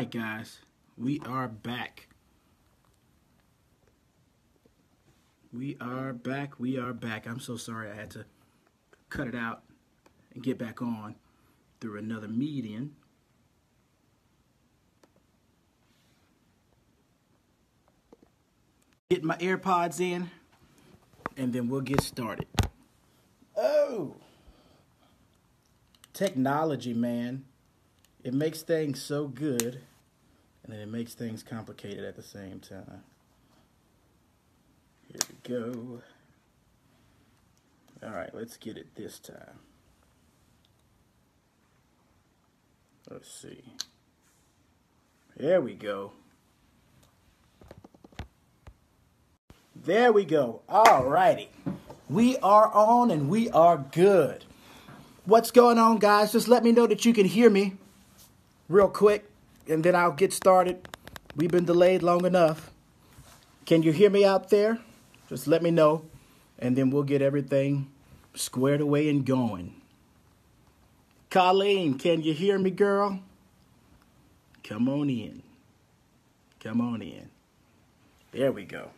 right, guys, we are back. We are back. We are back. I'm so sorry I had to cut it out and get back on through another medium. Get my AirPods in, and then we'll get started. Oh, technology, man. It makes things so good, and then it makes things complicated at the same time. Here we go. All right, let's get it this time. Let's see. There we go. There we go. All righty. We are on and we are good. What's going on, guys? Just let me know that you can hear me real quick, and then I'll get started. We've been delayed long enough. Can you hear me out there? Just let me know, and then we'll get everything squared away and going. Colleen, can you hear me, girl? Come on in. Come on in. There we go.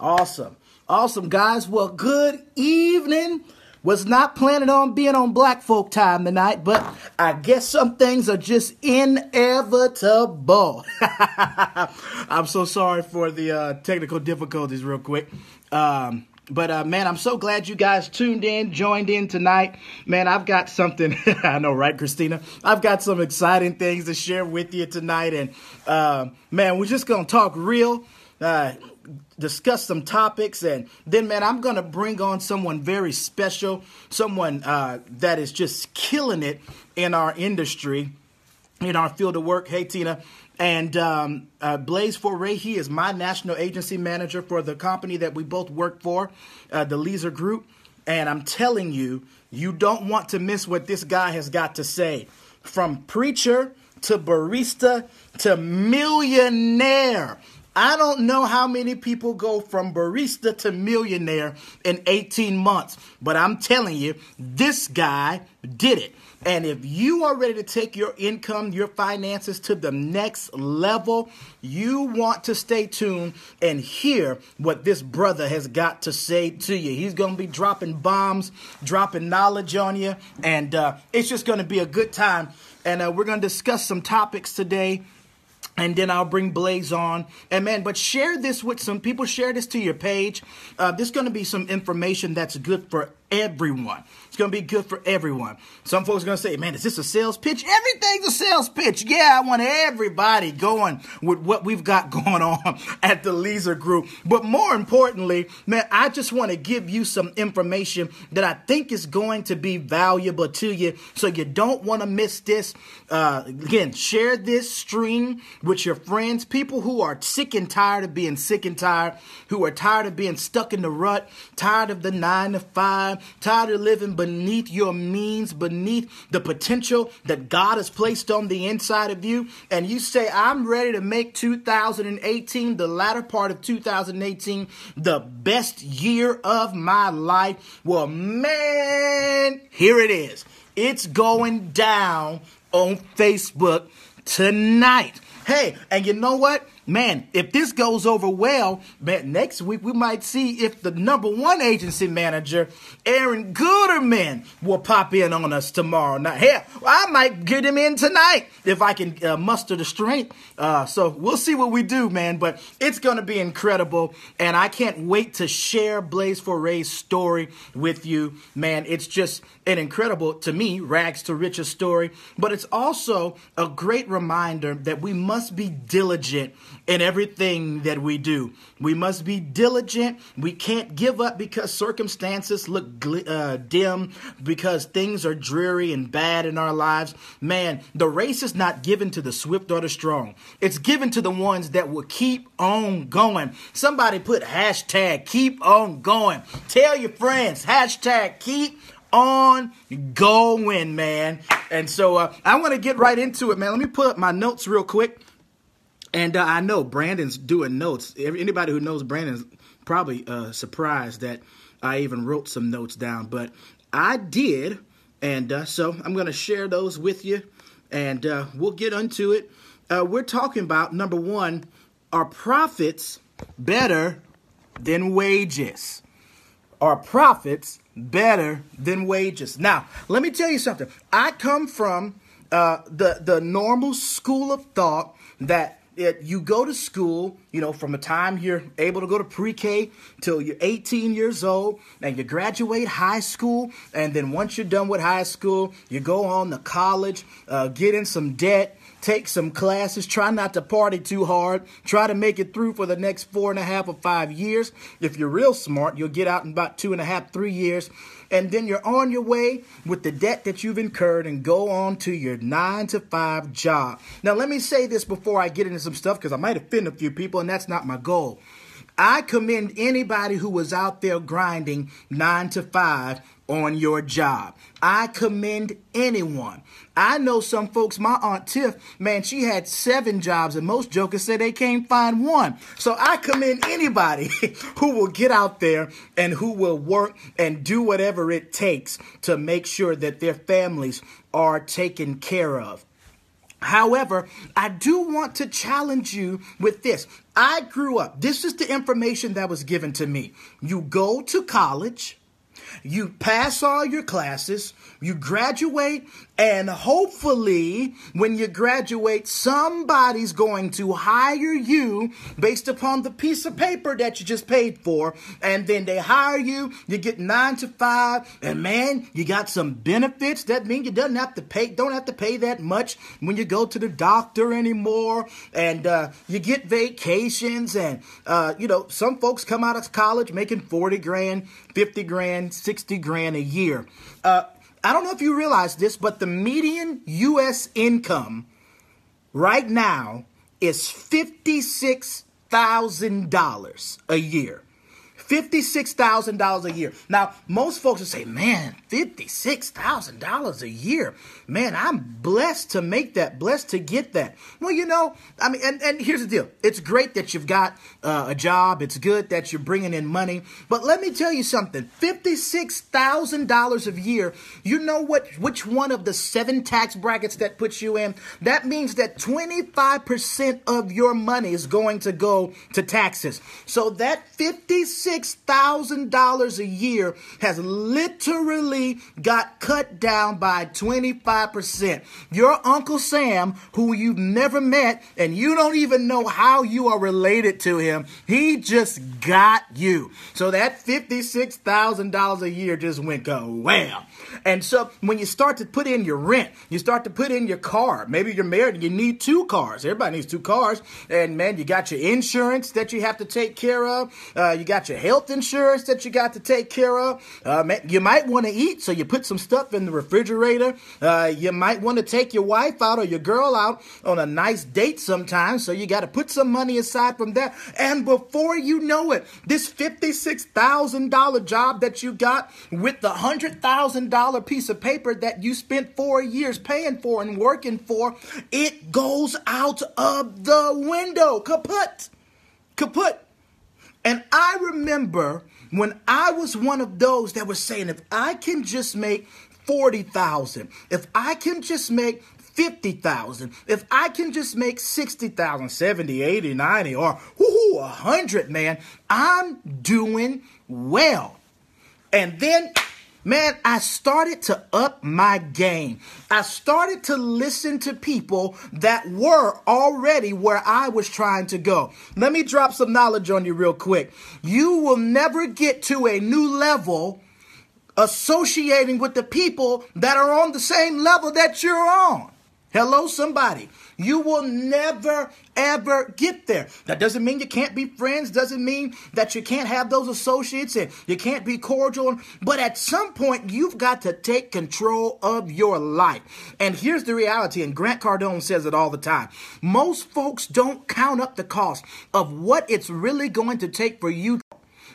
Awesome. Awesome, guys. Well, good evening. Was not planning on being on Black Folk Time tonight, but I guess some things are just inevitable. I'm so sorry for the uh, technical difficulties, real quick. Um, but uh, man, I'm so glad you guys tuned in, joined in tonight. Man, I've got something. I know, right, Christina? I've got some exciting things to share with you tonight, and uh, man, we're just gonna talk real. Discuss some topics and then man i'm gonna bring on someone very special someone uh, that is just killing it in our industry in our field of work hey tina and um, uh, Blaze Foray, he is my national agency manager for the company that we both work for, uh, the Leeser Group. And I'm telling you, you don't want to miss what this guy has got to say. From preacher to barista to millionaire. I don't know how many people go from barista to millionaire in 18 months, but I'm telling you, this guy did it. And if you are ready to take your income, your finances to the next level, you want to stay tuned and hear what this brother has got to say to you. He's going to be dropping bombs, dropping knowledge on you, and uh, it's just going to be a good time. And uh, we're going to discuss some topics today and then I'll bring Blaze on. And man, but share this with some people. Share this to your page. Uh, this is going to be some information that's good for everyone. It's going to be good for everyone. Some folks are going to say, man, is this a sales pitch? Everything's a sales pitch. Yeah, I want everybody going with what we've got going on at the Leeser Group. But more importantly, man, I just want to give you some information that I think is going to be valuable to you. So you don't want to miss this. Uh, again, share this stream with your friends, people who are sick and tired of being sick and tired, who are tired of being stuck in the rut, tired of the nine to five, tired of living beneath your means, beneath the potential that God has placed on the inside of you, and you say, I'm ready to make 2018, the latter part of 2018, the best year of my life. Well, man, here it is. It's going down on Facebook tonight. Hey, and you know what? Man, if this goes over well, man, next week we might see if the number one agency manager, Aaron Gooderman, will pop in on us tomorrow night. Hell, I might get him in tonight if I can uh, muster the strength. Uh, so we'll see what we do, man. But it's going to be incredible, and I can't wait to share Blaze Foray's story with you, man. It's just an incredible, to me, rags to riches story. But it's also a great reminder that we must be diligent in everything that we do. We must be diligent. We can't give up because circumstances look uh, dim, because things are dreary and bad in our lives. Man, the race is not given to the swift or the strong. It's given to the ones that will keep on going. Somebody put hashtag keep on going. Tell your friends, hashtag keep on going, man. And so uh, I want to get right into it, man. Let me put up my notes real quick. And uh, I know Brandon's doing notes. Anybody who knows Brandon's probably uh, surprised that I even wrote some notes down, but I did. And uh, so I'm going to share those with you, and uh, we'll get into it. uh, we're talking about number one, are profits better than wages? Are profits better than wages? Now, let me tell you something. I come from uh, the the normal school of thought that you go to school, you know, from the time you're able to go to pre-K till you're 18 years old, and you graduate high school, and then once you're done with high school, you go on to college, uh, get in some debt, take some classes, try not to party too hard, try to make it through for the next four and a half or five years. If you're real smart, you'll get out in about two and a half, three years, and then you're on your way with the debt that you've incurred and go on to your nine to five job. Now, let me say this before I get into some stuff because I might offend a few people, and that's not my goal. I commend anybody who was out there grinding nine to five on your job. I commend anyone. I know some folks, my Aunt Tiff, man, she had seven jobs, and most jokers say they can't find one. So I commend anybody who will get out there and who will work and do whatever it takes to make sure that their families are taken care of. However, I do want to challenge you with this. I grew up, this is the information that was given to me. You go to college, you pass all your classes, you graduate, and hopefully, when you graduate, somebody's going to hire you based upon the piece of paper that you just paid for. And then they hire you, you get nine to five, and man, you got some benefits. That means you don't have to pay, don't have to pay that much when you go to the doctor anymore. And uh, you get vacations, and uh, you know, some folks come out of college making 40 grand, 50 grand, 60 grand a year. Uh, I don't know if you realize this, but the median U.S. income right now is $56,000 a year. $56,000 a year. Now, most folks will say, man, $56,000 a year. Man, I'm blessed to make that, blessed to get that. Well, you know, I mean, and, and here's the deal. It's great that you've got uh, a job. It's good that you're bringing in money. But let me tell you something $56,000 a year, you know what, which one of the seven tax brackets that puts you in? That means that 25% of your money is going to go to taxes. So that 56 $6,000 a year has literally got cut down by 25%. Your Uncle Sam, who you've never met and you don't even know how you are related to him, he just got you. So that $56,000 a year just went go wham. And so when you start to put in your rent, you start to put in your car. Maybe you're married and you need two cars. Everybody needs two cars. And man, you got your insurance that you have to take care of. Uh, you got your health insurance that you got to take care of. Uh, you might want to eat, so you put some stuff in the refrigerator. Uh, you might want to take your wife out or your girl out on a nice date sometime, so you got to put some money aside from that. And before you know it, this $56,000 job that you got with the $100,000 piece of paper that you spent four years paying for and working for, it goes out of the window. Kaput. Kaput. And I remember when I was one of those that was saying, if I can just make 40,000, if I can just make 50,000, if I can just make 60,000, 70, 80, 90, or whoo, 100, man, I'm doing well. And then man, I started to up my game. I started to listen to people that were already where I was trying to go. Let me drop some knowledge on you real quick. You will never get to a new level associating with the people that are on the same level that you're on. Hello, somebody. You will never, ever get there. That doesn't mean you can't be friends, doesn't mean that you can't have those associates and you can't be cordial. But at some point, you've got to take control of your life. And here's the reality, and Grant Cardone says it all the time most folks don't count up the cost of what it's really going to take for you.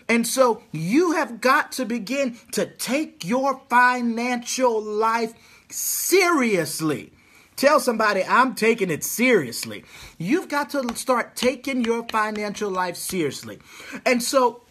And so you have got to begin to take your financial life seriously. Tell somebody I'm taking it seriously. You've got to start taking your financial life seriously. And so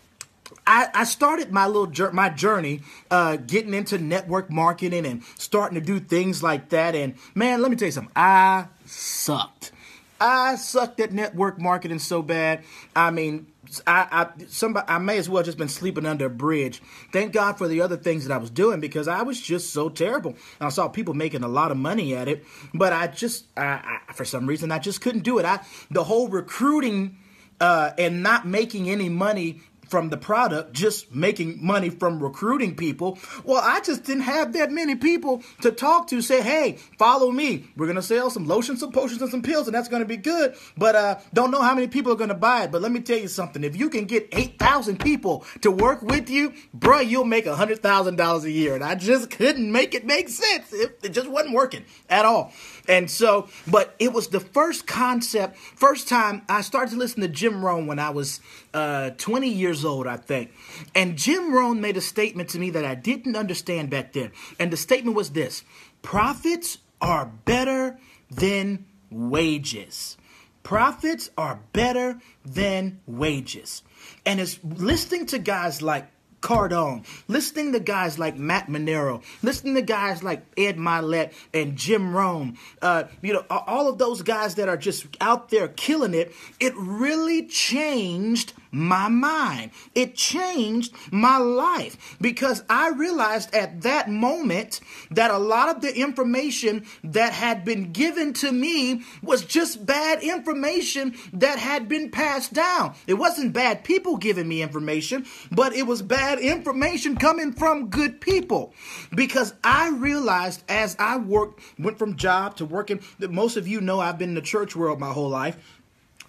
I, I started my little my journey uh, getting into network marketing and starting to do things like that. And man, let me tell you something. I sucked. I sucked at network marketing so bad. I mean, I, I somebody I may as well just been sleeping under a bridge. Thank God for the other things that I was doing because I was just so terrible. I saw people making a lot of money at it, but I just I, I, for some reason I just couldn't do it. I the whole recruiting uh, and not making any money from the product, just making money from recruiting people. Well, I just didn't have that many people to talk to say, hey, follow me. We're going to sell some lotions, some potions, and some pills, and that's going to be good. But uh, don't know how many people are going to buy it. But let me tell you something. If you can get 8,000 people to work with you, bruh, you'll make $100,000 a year. And I just couldn't make it make sense. It, it just wasn't working at all. And so, but it was the first concept, first time I started to listen to Jim Rohn when I was uh, 20 years old, I think. And Jim Rohn made a statement to me that I didn't understand back then. And the statement was this profits are better than wages. Profits are better than wages. And it's listening to guys like Cardone, listening to guys like Matt Manero, listening to guys like Ed Mylett and Jim Rohn, uh, you know, all of those guys that are just out there killing it, it really changed my mind. It changed my life because I realized at that moment that a lot of the information that had been given to me was just bad information that had been passed down. It wasn't bad people giving me information, but it was bad information coming from good people because I realized as I worked, went from job to working, that most of you know I've been in the church world my whole life.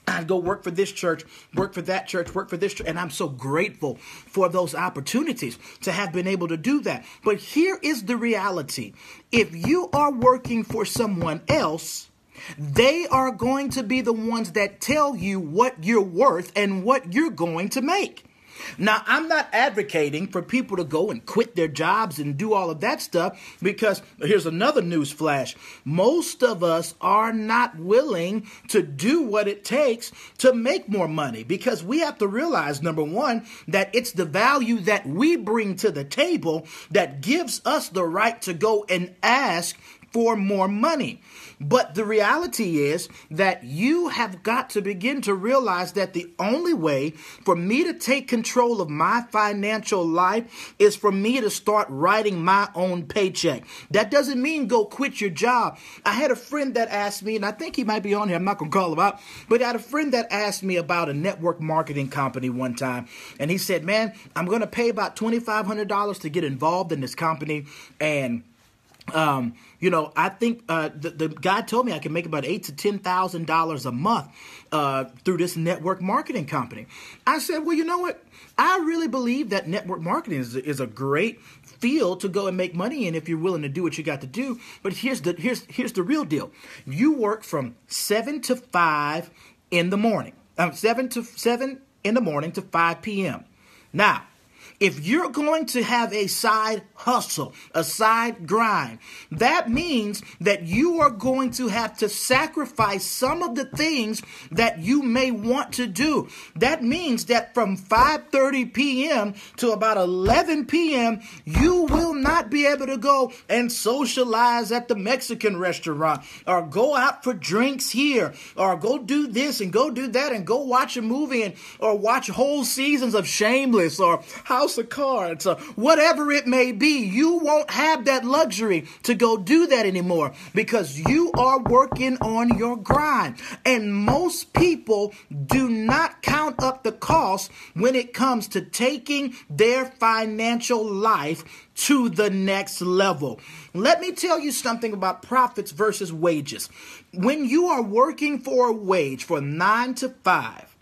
I'd go work for this church, work for that church, work for this church. And I'm so grateful for those opportunities to have been able to do that. But here is the reality if you are working for someone else, they are going to be the ones that tell you what you're worth and what you're going to make. Now, I'm not advocating for people to go and quit their jobs and do all of that stuff because here's another news flash. Most of us are not willing to do what it takes to make more money because we have to realize, number one, that it's the value that we bring to the table that gives us the right to go and ask for more money. But the reality is that you have got to begin to realize that the only way for me to take control of my financial life is for me to start writing my own paycheck. That doesn't mean go quit your job. I had a friend that asked me, and I think he might be on here, I'm not going to call him out, but I had a friend that asked me about a network marketing company one time. And he said, Man, I'm going to pay about $2,500 to get involved in this company. And um, you know, I think uh, the, the guy told me I can make about eight to ten thousand dollars a month uh, through this network marketing company. I said, well, you know what? I really believe that network marketing is, is a great field to go and make money in if you're willing to do what you got to do. But here's the here's here's the real deal. You work from seven to five in the morning. Um, seven to seven in the morning to five p.m. Now if you're going to have a side hustle, a side grind, that means that you are going to have to sacrifice some of the things that you may want to do. That means that from 5:30 p.m. to about 11 p.m., you will not be able to go and socialize at the Mexican restaurant or go out for drinks here or go do this and go do that and go watch a movie and or watch whole seasons of Shameless or House house cards or whatever it may be. You won't have that luxury to go do that anymore because you are working on your grind. And most people do not count up the cost when it comes to taking their financial life to the next level. Let me tell you something about profits versus wages. When you are working for a wage for nine to five,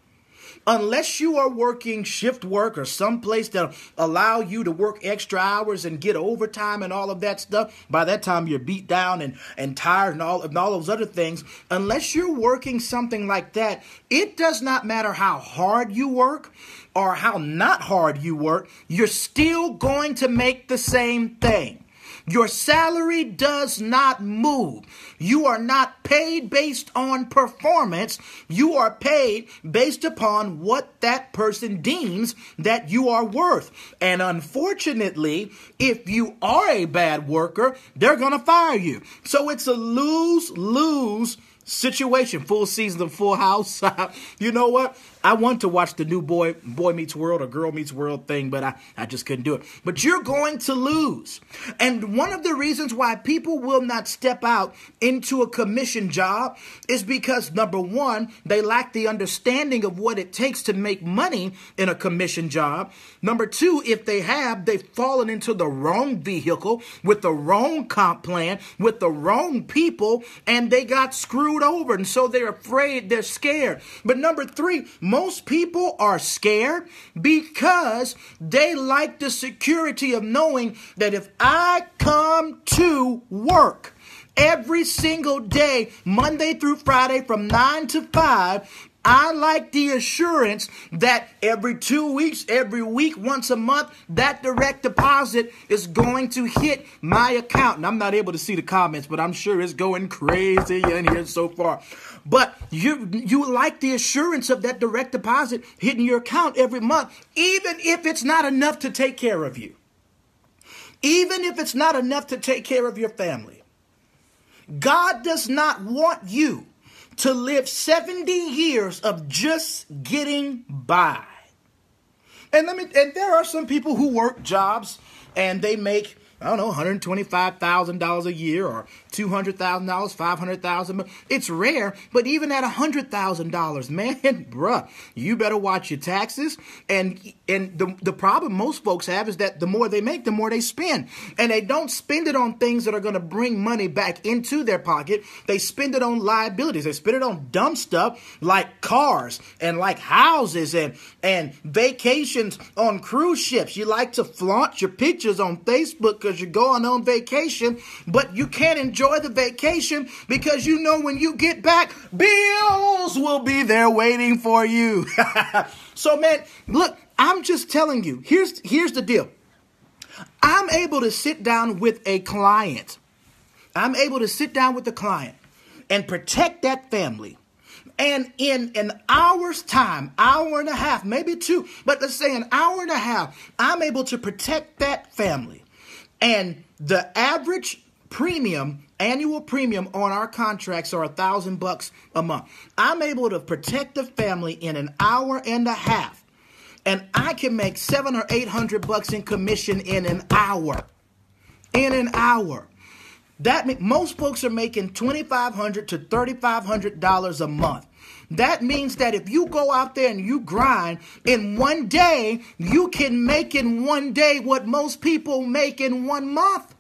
unless you are working shift work or someplace that allow you to work extra hours and get overtime and all of that stuff, by that time you're beat down and, and tired and all, and all those other things. Unless you're working something like that, it does not matter how hard you work or how not hard you work, you're still going to make the same thing. Your salary does not move. You are not paid based on performance. You are paid based upon what that person deems that you are worth. And unfortunately, if you are a bad worker, they're going to fire you. So it's a lose lose situation, full season of Full House. you know what? I want to watch the new boy boy meets world or girl meets world thing, but I, I just couldn't do it. But you're going to lose. And one of the reasons why people will not step out into a commission job is because number one, they lack the understanding of what it takes to make money in a commission job. Number two, if they have, they've fallen into the wrong vehicle with the wrong comp plan, with the wrong people, and they got screwed over. And so they're afraid, they're scared. But number three, most people are scared because they like the security of knowing that if I come to work, every single day, Monday through Friday from 9 to 5, I like the assurance that every two weeks, every week, once a month, that direct deposit is going to hit my account. And I'm not able to see the comments, but I'm sure it's going crazy in here so far. But you you like the assurance of that direct deposit hitting your account every month, even if it's not enough to take care of you. Even if it's not enough to take care of your family. God does not want you to live 70 years of just getting by. And let me and there are some people who work jobs and they make I don't know, $125,000 a year or $200,000, $500,000. It's rare, but even at $100,000, man, bruh, you better watch your taxes. And and the, the problem most folks have is that the more they make, the more they spend. And they don't spend it on things that are going to bring money back into their pocket. They spend it on liabilities. They spend it on dumb stuff like cars and like houses and, and vacations on cruise ships. You like to flaunt your pictures on Facebook because you're going on vacation, but you can't enjoy the vacation because you know when you get back, bills will be there waiting for you. so, man, look, I'm just telling you, here's, here's the deal. I'm able to sit down with a client. I'm able to sit down with the client and protect that family. And in an hour's time, hour and a half, maybe two, but let's say an hour and a half, I'm able to protect that family. And the average premium, annual premium on our contracts are a thousand bucks a month. I'm able to protect the family in an hour and a half. And I can make seven or eight hundred bucks in commission in an hour. In an hour. That most folks are making twenty five hundred to thirty five hundred dollars a month. That means that if you go out there and you grind in one day, you can make in one day what most people make in one month.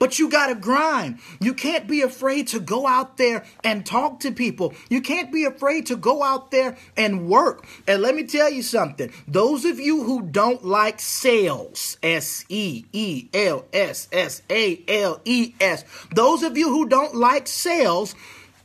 But you got to grind. You can't be afraid to go out there and talk to people. You can't be afraid to go out there and work. And let me tell you something. Those of you who don't like sales, S E E L S S A L E S, those of you who don't like sales,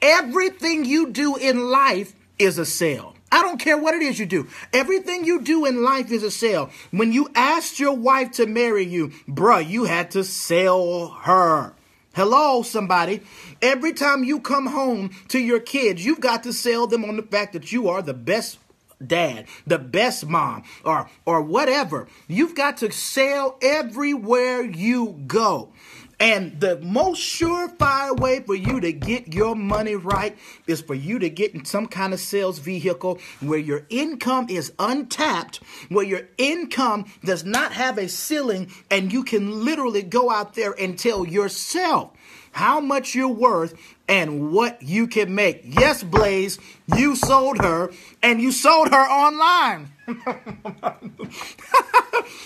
Everything you do in life is a sale. I don't care what it is you do. Everything you do in life is a sale. When you asked your wife to marry you, bruh, you had to sell her. Hello, somebody. Every time you come home to your kids, you've got to sell them on the fact that you are the best dad, the best mom, or or whatever. You've got to sell everywhere you go. And the most surefire way for you to get your money right is for you to get in some kind of sales vehicle where your income is untapped, where your income does not have a ceiling, and you can literally go out there and tell yourself how much you're worth and what you can make. Yes, Blaze, you sold her and you sold her online.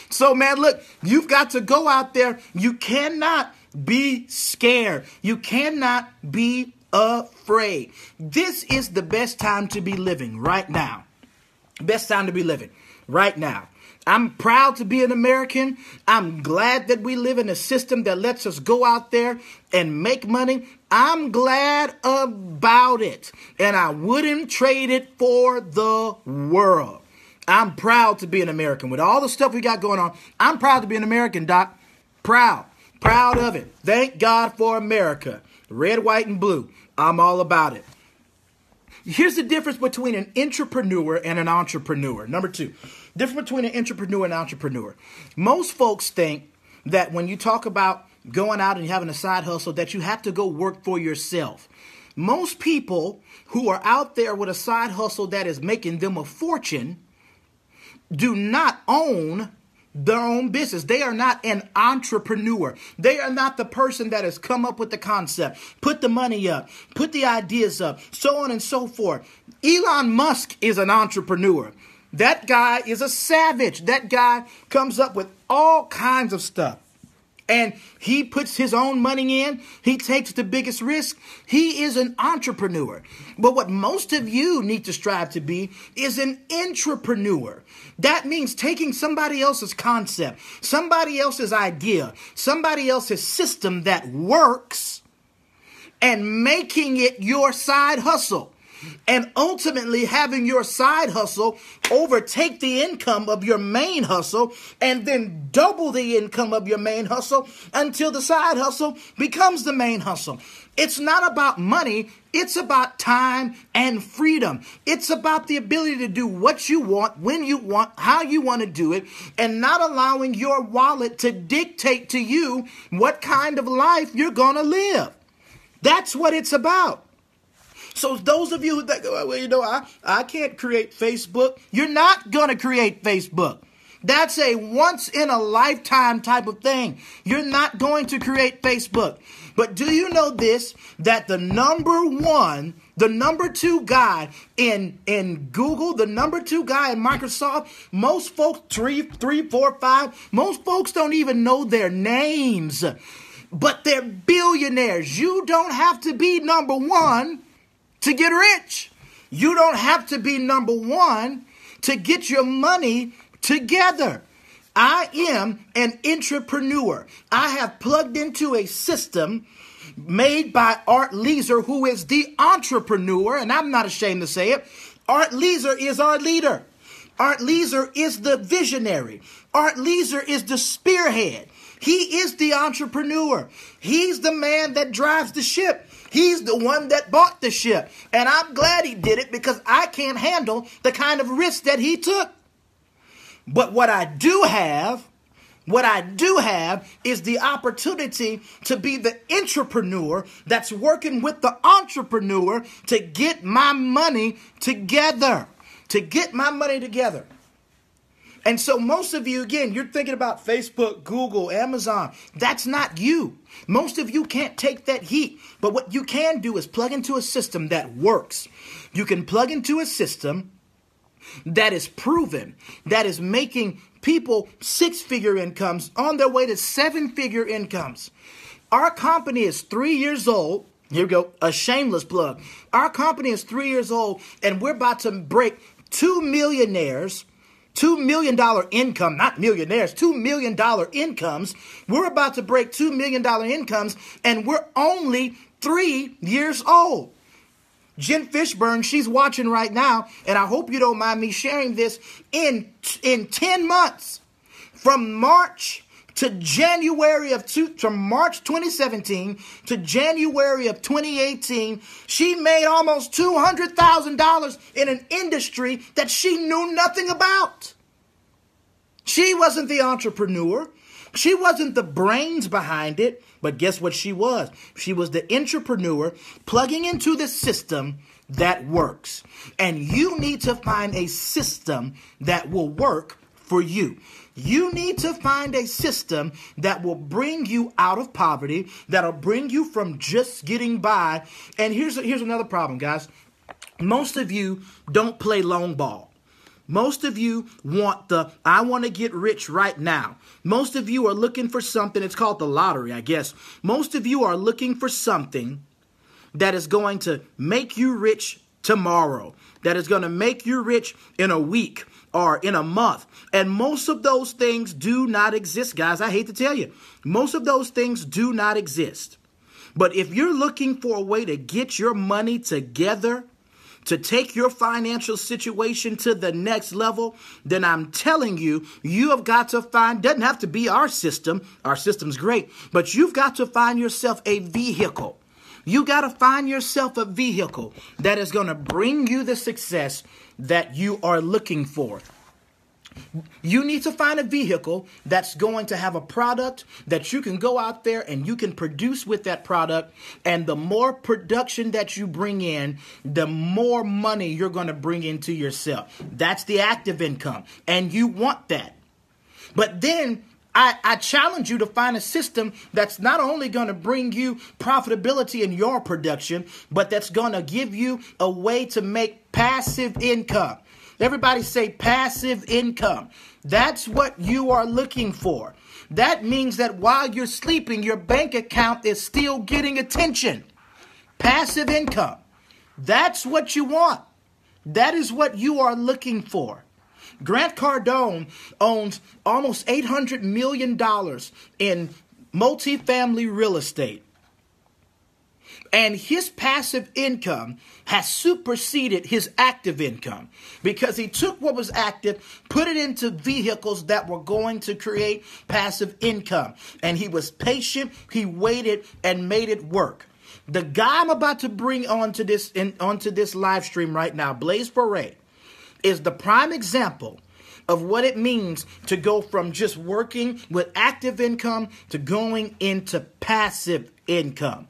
so, man, look, you've got to go out there. You cannot be scared. You cannot be afraid. This is the best time to be living right now. Best time to be living right now. I'm proud to be an American. I'm glad that we live in a system that lets us go out there and make money. I'm glad about it. And I wouldn't trade it for the world. I'm proud to be an American. With all the stuff we got going on, I'm proud to be an American, Doc. Proud. Proud of it. Thank God for America. Red, white, and blue. I'm all about it. Here's the difference between an entrepreneur and an entrepreneur. Number two, difference between an entrepreneur and an entrepreneur. Most folks think that when you talk about going out and having a side hustle, that you have to go work for yourself. most people who are out there with a side hustle that is making them a fortune do not own their own business. They are not an entrepreneur. They are not the person that has come up with the concept, put the money up, put the ideas up, so on and so forth. Elon Musk is an entrepreneur. That guy is a savage. That guy comes up with all kinds of stuff and he puts his own money in. He takes the biggest risk. He is an entrepreneur. But what most of you need to strive to be is an intrapreneur. That means taking somebody else's concept, somebody else's idea, somebody else's system that works and making it your side hustle and ultimately having your side hustle overtake the income of your main hustle and then double the income of your main hustle until the side hustle becomes the main hustle. It's not about money, it's about time and freedom. It's about the ability to do what you want, when you want, how you want to do it, and not allowing your wallet to dictate to you what kind of life you're going to live. That's what it's about. So those of you who think, well, you know, I, I can't create Facebook, you're not going to create Facebook. That's a once in a lifetime type of thing. You're not going to create Facebook. But do you know this? That the number one, the number two guy in in Google, the number two guy in Microsoft, most folks three, three, four, five, most folks don't even know their names. But they're billionaires. You don't have to be number one to get rich. You don't have to be number one to get your money together. I am an intrapreneur. I have plugged into a system made by Art Leeser, who is the entrepreneur, and I'm not ashamed to say it. Art Leeser is our leader. Art Leeser is the visionary. Art Leeser is the spearhead. He is the entrepreneur. He's the man that drives the ship. He's the one that bought the ship. And I'm glad he did it because I can't handle the kind of risk that he took. But what I do have, what I do have is the opportunity to be the intrapreneur that's working with the entrepreneur to get my money together. To get my money together. And so, most of you, again, you're thinking about Facebook, Google, Amazon. That's not you. Most of you can't take that heat. But what you can do is plug into a system that works. You can plug into a system that is proven, that is making people six figure incomes on their way to seven figure incomes. Our company is three years old. Here we go, a shameless plug. Our company is three years old, and we're about to break two millionaires $2 million income, not millionaires, $2 million incomes. We're about to break $2 million incomes, and we're only three years old. Jen Fishburne, she's watching right now, and I hope you don't mind me sharing this. In, in 10 months, from March to January of two, March 2017 to January of 2018, she made almost $200,000 in an industry that she knew nothing about. She wasn't the entrepreneur. She wasn't the brains behind it, but guess what she was? She was the intrapreneur plugging into the system that works. And you need to find a system that will work for you. You need to find a system that will bring you out of poverty, that'll bring you from just getting by. And here's here's another problem, guys. Most of you don't play long ball. Most of you want the I want to get rich right now. Most of you are looking for something, it's called the lottery, I guess. Most of you are looking for something that is going to make you rich tomorrow, that is going to make you rich in a week, or in a month. And most of those things do not exist, guys. I hate to tell you. Most of those things do not exist. But if you're looking for a way to get your money together, to take your financial situation to the next level, then I'm telling you, you have got to find, doesn't have to be our system. Our system's great, but you've got to find yourself a vehicle. You got to find yourself a vehicle that is going to bring you the success that you are looking for. You need to find a vehicle that's going to have a product that you can go out there and you can produce with that product. And the more production that you bring in, the more money you're going to bring into yourself. That's the active income. And you want that. But then I, I, challenge you to find a system that's not only going to bring you profitability in your production, but that's going to give you a way to make passive income. Everybody say passive income. That's what you are looking for. That means that while you're sleeping, your bank account is still getting attention. Passive income. That's what you want. That is what you are looking for. Grant Cardone owns almost $800 million in multifamily real estate. And his passive income has superseded his active income because he took what was active, put it into vehicles that were going to create passive income. And he was patient, he waited and made it work. The guy I'm about to bring onto this in, onto this live stream right now, Blaze Foray, is the prime example of what it means to go from just working with active income to going into passive income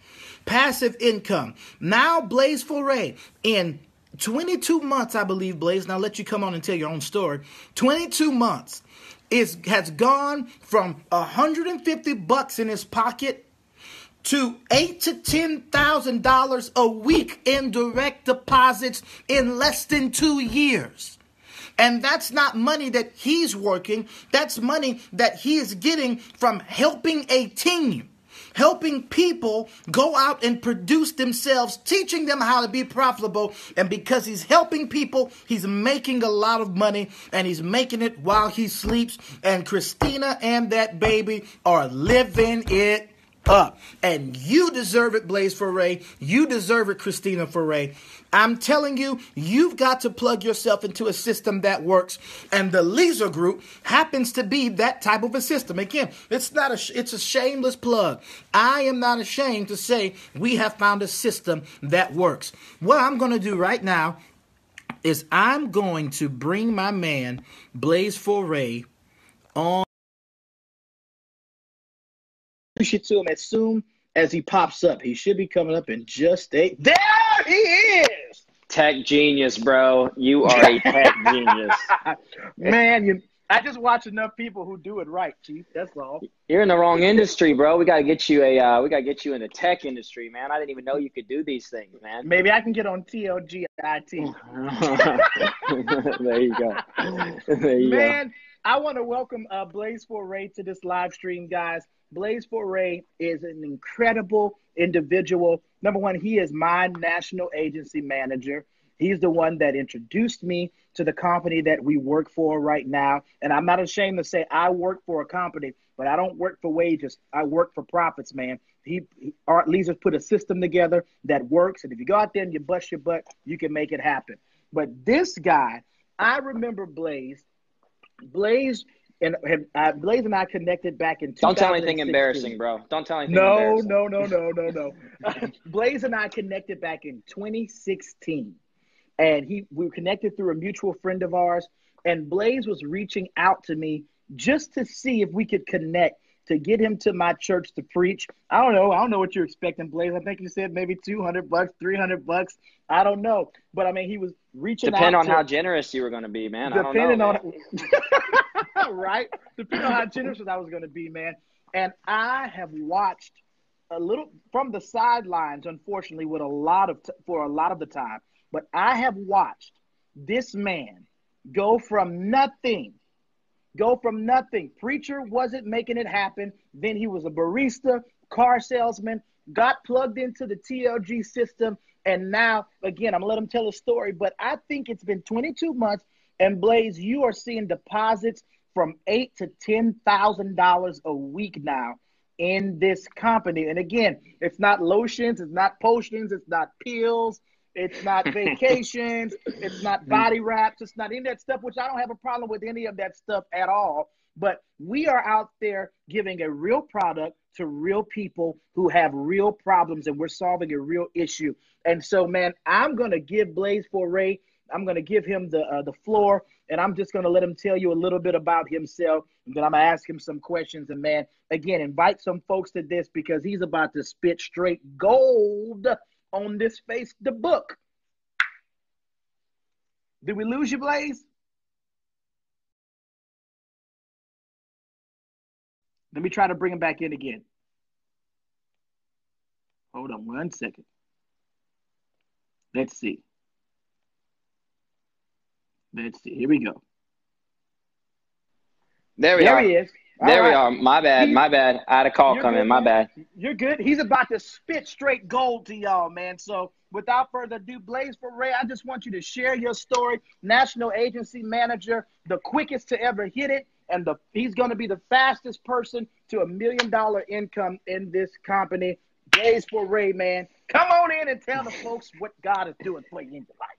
passive income. Now, Blaze Foray, in 22 months, I believe, Blaze, now let you come on and tell your own story. 22 months is has gone from 150 bucks in his pocket to eight to ten thousand dollars a week in direct deposits in less than two years. And that's not money that he's working, that's money that he is getting from helping a team helping people go out and produce themselves, teaching them how to be profitable. And because he's helping people, he's making a lot of money and he's making it while he sleeps. And Christina and that baby are living it up. And you deserve it, Blaze Foray. You deserve it, Christina Foray. I'm telling you, you've got to plug yourself into a system that works. And the Leeser Group happens to be that type of a system. Again, it's not a it's a shameless plug. I am not ashamed to say we have found a system that works. What I'm going to do right now is I'm going to bring my man Blaze Foray on you to him as soon as he pops up. He should be coming up in just a. There he is. Tech genius, bro. You are a tech genius. Man, you. I just watch enough people who do it right, Chief. That's all. You're in the wrong industry, bro. We gotta get you a. Uh, we gotta get you in the tech industry, man. I didn't even know you could do these things, man. Maybe I can get on TLG IT. there you go. There you man, go. I want to welcome uh, Blaze Foray to this live stream, guys. Blaze Foray is an incredible individual. Number one, he is my national agency manager. He's the one that introduced me to the company that we work for right now. And I'm not ashamed to say I work for a company, but I don't work for wages. I work for profits, man. He, Art Leeser's put a system together that works. And if you go out there and you bust your butt, you can make it happen. But this guy, I remember Blaze. Blaze and uh, Blaze and I connected back in. Don't tell anything embarrassing, bro. Don't tell anything. No, no, no, no, no, no. Blaze and I connected back in 2016, and he we were connected through a mutual friend of ours. And Blaze was reaching out to me just to see if we could connect to get him to my church to preach. I don't know. I don't know what you're expecting, Blaze. I think you said maybe 200 bucks, 300 bucks. I don't know. But I mean, he was reaching out. Depend on to, how generous you were going to be, man. Depending know, on. right? Depending on how generous I was going to be, man. And I have watched a little from the sidelines, unfortunately, with a lot of t- for a lot of the time. But I have watched this man go from nothing, go from nothing. Preacher wasn't making it happen. Then he was a barista, car salesman, got plugged into the TLG system, and now again, I'm gonna let him tell a story. But I think it's been 22 months. And Blaze, you are seeing deposits from eight to ten thousand dollars a week now in this company. And again, it's not lotions, it's not potions, it's not pills, it's not vacations, it's not body wraps, it's not any of that stuff, which I don't have a problem with any of that stuff at all. But we are out there giving a real product to real people who have real problems, and we're solving a real issue. And so, man, I'm gonna give Blaze Foray, I'm gonna give him the uh, the floor and I'm just going to let him tell you a little bit about himself. And then I'm going to ask him some questions. And man, again, invite some folks to this because he's about to spit straight gold on this face the book. Did we lose you, Blaze? Let me try to bring him back in again. Hold on one second. Let's see. Let's see. Here we go. There we there are. he is. There All we right. are. My bad. He- My bad. I had a call You're come good. My bad. You're good. He's about to spit straight gold to y'all, man. So without further ado, Blaze Foray, I just want you to share your story. National agency manager, the quickest to ever hit it, and the he's going to be the fastest person to a million dollar income in this company. Blaze Foray, man, come on in and tell the folks what God is doing for you in your life.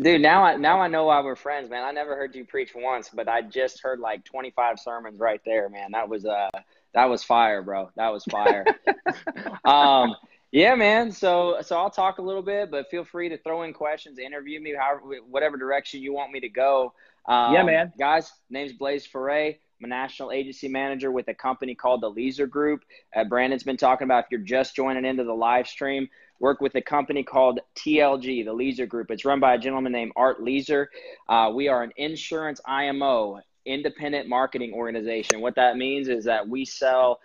Dude, now I now I know why we're friends, man. I never heard you preach once, but I just heard like 25 sermons right there, man. That was uh that was fire, bro. That was fire. um yeah, man. So so I'll talk a little bit, but feel free to throw in questions, interview me, however whatever direction you want me to go. Um, Yeah, man. Guys, name's Blaze Foray. I'm a national agency manager with a company called the Leeser Group. Uh, Brandon's been talking about if you're just joining into the live stream, work with a company called TLG, the Leeser Group. It's run by a gentleman named Art Leeser. Uh, we are an insurance IMO, independent marketing organization. What that means is that we sell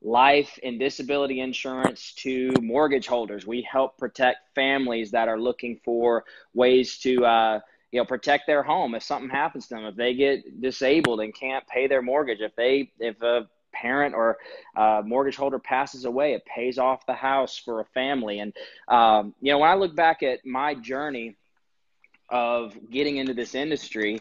life and disability insurance to mortgage holders. We help protect families that are looking for ways to, uh, you know, protect their home if something happens to them, if they get disabled and can't pay their mortgage, if they, if a parent or uh, mortgage holder passes away, it pays off the house for a family. And um, you know, when I look back at my journey of getting into this industry,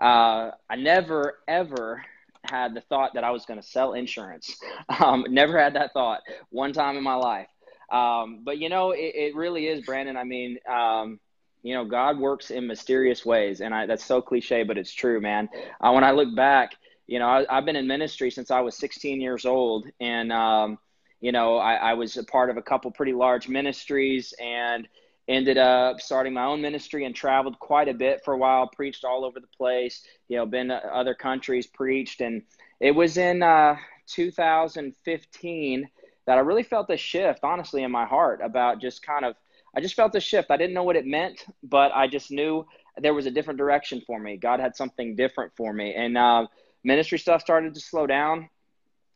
uh, I never ever had the thought that I was going to sell insurance. Um, never had that thought one time in my life. Um, but you know, it, it, really is, Brandon. I mean, um, you know, God works in mysterious ways, and I, that's so cliche, but it's true, man. Uh, when I look back, you know, I, have been in ministry since I was 16 years old, and um, you know, I, I was a part of a couple pretty large ministries, and ended up starting my own ministry and traveled quite a bit for a while preached all over the place you know been to other countries preached and it was in uh, 2015 that i really felt a shift honestly in my heart about just kind of i just felt a shift. I didn't know what it meant but i just knew there was a different direction for me. God had something different for me. And uh, ministry stuff started to slow down.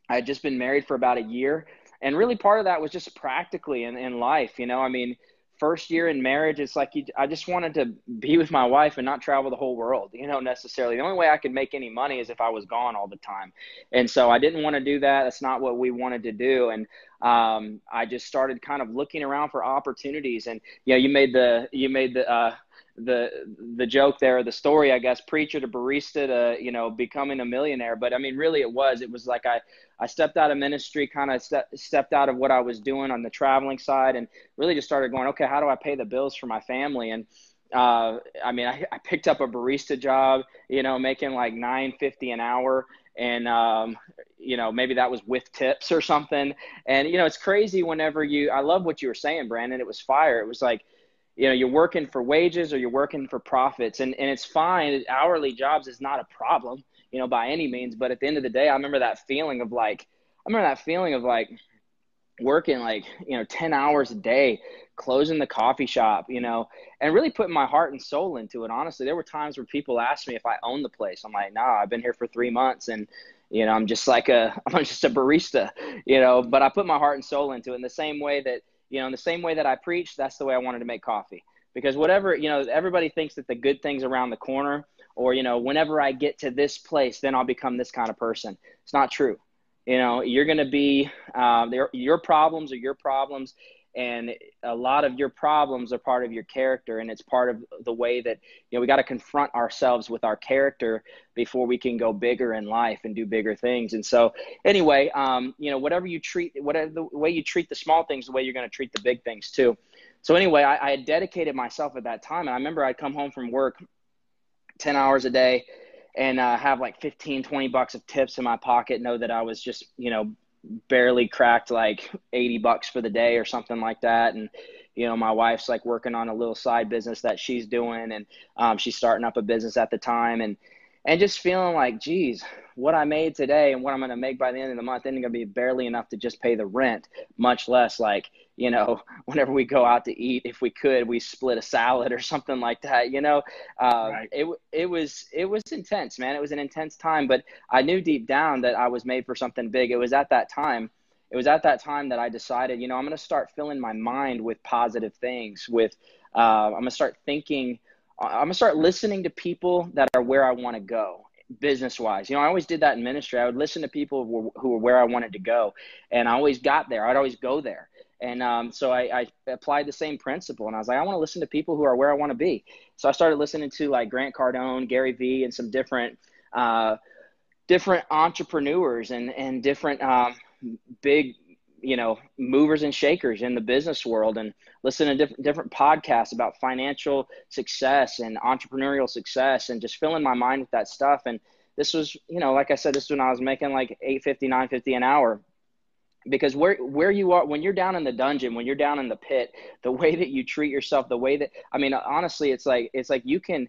I had just been married for about a year. And really part of that was just practically in, in life you know? I mean first year in marriage, it's like you, I just wanted to be with my wife and not travel the whole world, you know, necessarily. The only way I could make any money is if I was gone all the time. And so I didn't want to do that. That's not what we wanted to do. And um, I just started kind of looking around for opportunities. And, you know, you made the, you made the, uh, the the joke there, the story, I guess, preacher to barista to you know becoming a millionaire. But I mean, really, it was. It was like I I stepped out of ministry, kind of ste- stepped out of what I was doing on the traveling side, and really just started going, okay, how do I pay the bills for my family? And uh, I mean, I, I picked up a barista job, you know, making like nine fifty an hour, and um, you know, maybe that was with tips or something. And you know, it's crazy whenever you. I love what you were saying, Brandon. It was fire. It was like you know you're working for wages or you're working for profits. And, and it's fine. Hourly jobs is not a problem you know by any means. But at the end of the day i remember that feeling of like i remember that feeling of like working like you know 10 hours a day closing the coffee shop you know and really putting my heart and soul into it honestly. There were times where people asked me if i own the place. I'm like nah i've been here for three months. And you know i'm just like a i'm just a barista you know but i put my heart and soul into it in the same way that you know in the same way that i preach that's the way i wanted to make coffee. Because whatever you know everybody thinks that the good things around the corner or you know whenever i get to this place then i'll become this kind of person. It's not true. You know you're going to be uh, your problems are your problems and a lot of your problems are part of your character and it's part of the way that you know we got to confront ourselves with our character before we can go bigger in life and do bigger things. And so anyway um, you know whatever you treat whatever the way you treat the small things the way you're going to treat the big things too. So anyway I, I had dedicated myself at that time and i remember i'd come home from work 10 hours a day and uh, have like 15 20 bucks of tips in my pocket know that i was just you know barely cracked like 80 bucks for the day or something like that. And You know, my wife's like working on a little side business that she's doing, and um, she's starting up a business at the time, and and just feeling like, geez, what I made today and what I'm going to make by the end of the month isn't going to be barely enough to just pay the rent, much less like, you know, whenever we go out to eat, if we could, we split a salad or something like that, you know, uh, right. it, it was, it was intense, man. It was an intense time, but I knew deep down that I was made for something big. It was at that time it was at that time that I decided, you know, I'm going to start filling my mind with positive things. With uh, I'm going to start thinking I'm gonna start listening to people that are where I want to go business wise. You know, I always did that in ministry. I would listen to people who were, who were where I wanted to go, and I always got there. I'd always go there. And um, so I, I, applied the same principle, and I was like, I want to listen to people who are where I want to be. So I started listening to like Grant Cardone, Gary Vee, and some different uh, different entrepreneurs and and different um, big you know movers and shakers in the business world and listen to different different podcasts about financial success and entrepreneurial success and just filling my mind with that stuff and this was you know like i said this is when i was making like 850 950 an hour because where where you are when you're down in the dungeon when you're down in the pit the way that you treat yourself the way that i mean honestly it's like it's like you can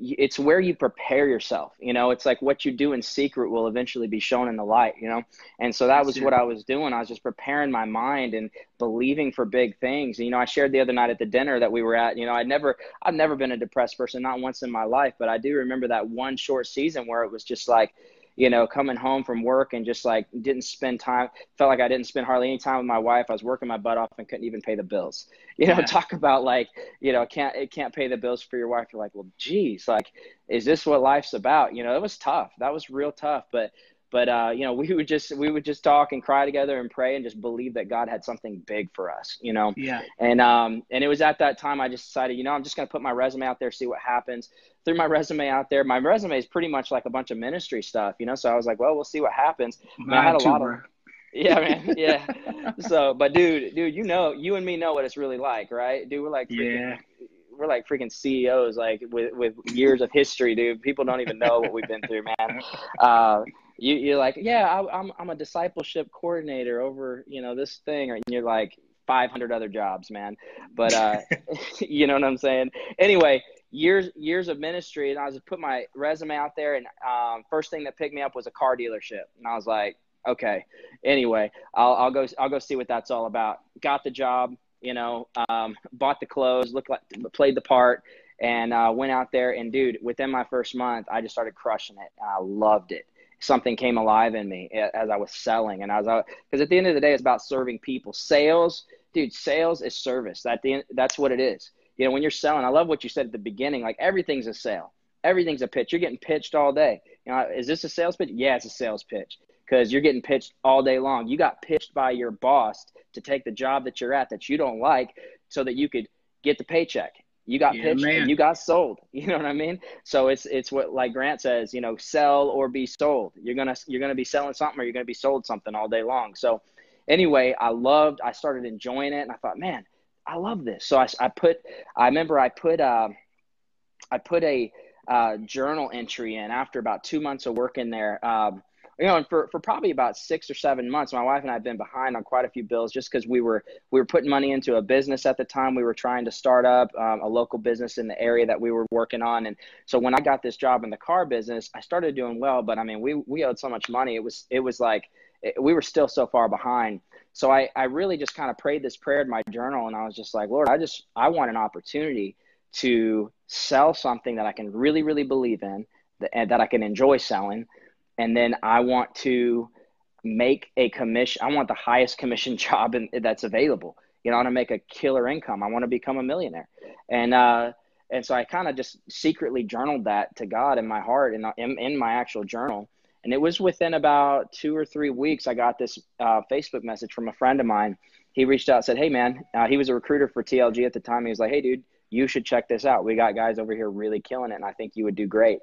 it's where you prepare yourself you know? It's like what you do in secret will eventually be shown in the light you know? And so that was what i was doing. I was just preparing my mind and believing for big things. And, you know i shared the other night at the dinner that we were at you know i'd never i've never been a depressed person not once in my life but i do remember that one short season where it was just like you know, coming home from work and just like didn't spend time, felt like I didn't spend hardly any time with my wife. I was working my butt off and couldn't even pay the bills. You know, yeah. talk about like, you know, can't it can't pay the bills for your wife. You're like, well, geez, like, is this what life's about? You know, it was tough. That was real tough. But but uh, you know, we would just we would just talk and cry together and pray and just believe that God had something big for us, you know. Yeah. And um and it was at that time I just decided, you know, I'm just gonna put my resume out there, see what happens. Threw my resume out there. My resume is pretty much like a bunch of ministry stuff, you know. So I was like, well, we'll see what happens. I had a lot of yeah, man. Yeah. so, but dude, dude, you know, you and me know what it's really like, right? Dude, we're like, freaking, yeah. we're like freaking CEOs, like with with years of history, dude. People don't even know what we've been through, man. Uh, you you're like, yeah, I, I'm I'm a discipleship coordinator over you know this thing, and you're like 500 other jobs, man. But uh, you know what I'm saying. Anyway, years years of ministry, and I was put my resume out there, and um, first thing that picked me up was a car dealership, and I was like, okay. Anyway, I'll I'll go I'll go see what that's all about. Got the job, you know, um, bought the clothes, looked like played the part, and uh, went out there. And dude, within my first month, I just started crushing it, and I loved it something came alive in me as I was selling. And I was because at the end of the day, it's about serving people. Sales, dude, sales is service. That the that's what it is. You know, when you're selling, I love what you said at the beginning. Like everything's a sale. Everything's a pitch. You're getting pitched all day. You know, is this a sales pitch? Yeah, it's a sales pitch because you're getting pitched all day long. You got pitched by your boss to take the job that you're at that you don't like so that you could get the paycheck you got yeah, pitched man. and you got sold. You know what I mean? So it's it's what like Grant says, you know, sell or be sold. You're gonna you're gonna be selling something or you're gonna be sold something all day long. So anyway, I loved. I started enjoying it, and I thought, man, I love this. So I, I put. I remember I put. Uh, I put a uh, journal entry in after about two months of working there. Um, you know, and for, for probably about six or seven months, my wife and I have been behind on quite a few bills just because we were we were putting money into a business at the time. We were trying to start up um, a local business in the area that we were working on, and so when I got this job in the car business, I started doing well. But I mean, we we owed so much money; it was it was like it, we were still so far behind. So I I really just kind of prayed this prayer in my journal, and I was just like, Lord, I just I want an opportunity to sell something that I can really really believe in, and that I can enjoy selling and then I want to make a commission. I want the highest commission job in, that's available. You know, I want to make a killer income. I want to become a millionaire, and uh, and so I kind of just secretly journaled that to God in my heart and in, in, my actual journal. And it was within about two or three weeks I got this uh, Facebook message from a friend of mine. He reached out said, "Hey man," uh, he was a recruiter for TLG at the time. He was like, "Hey dude, you should check this out. We got guys over here really killing it, and I think you would do great."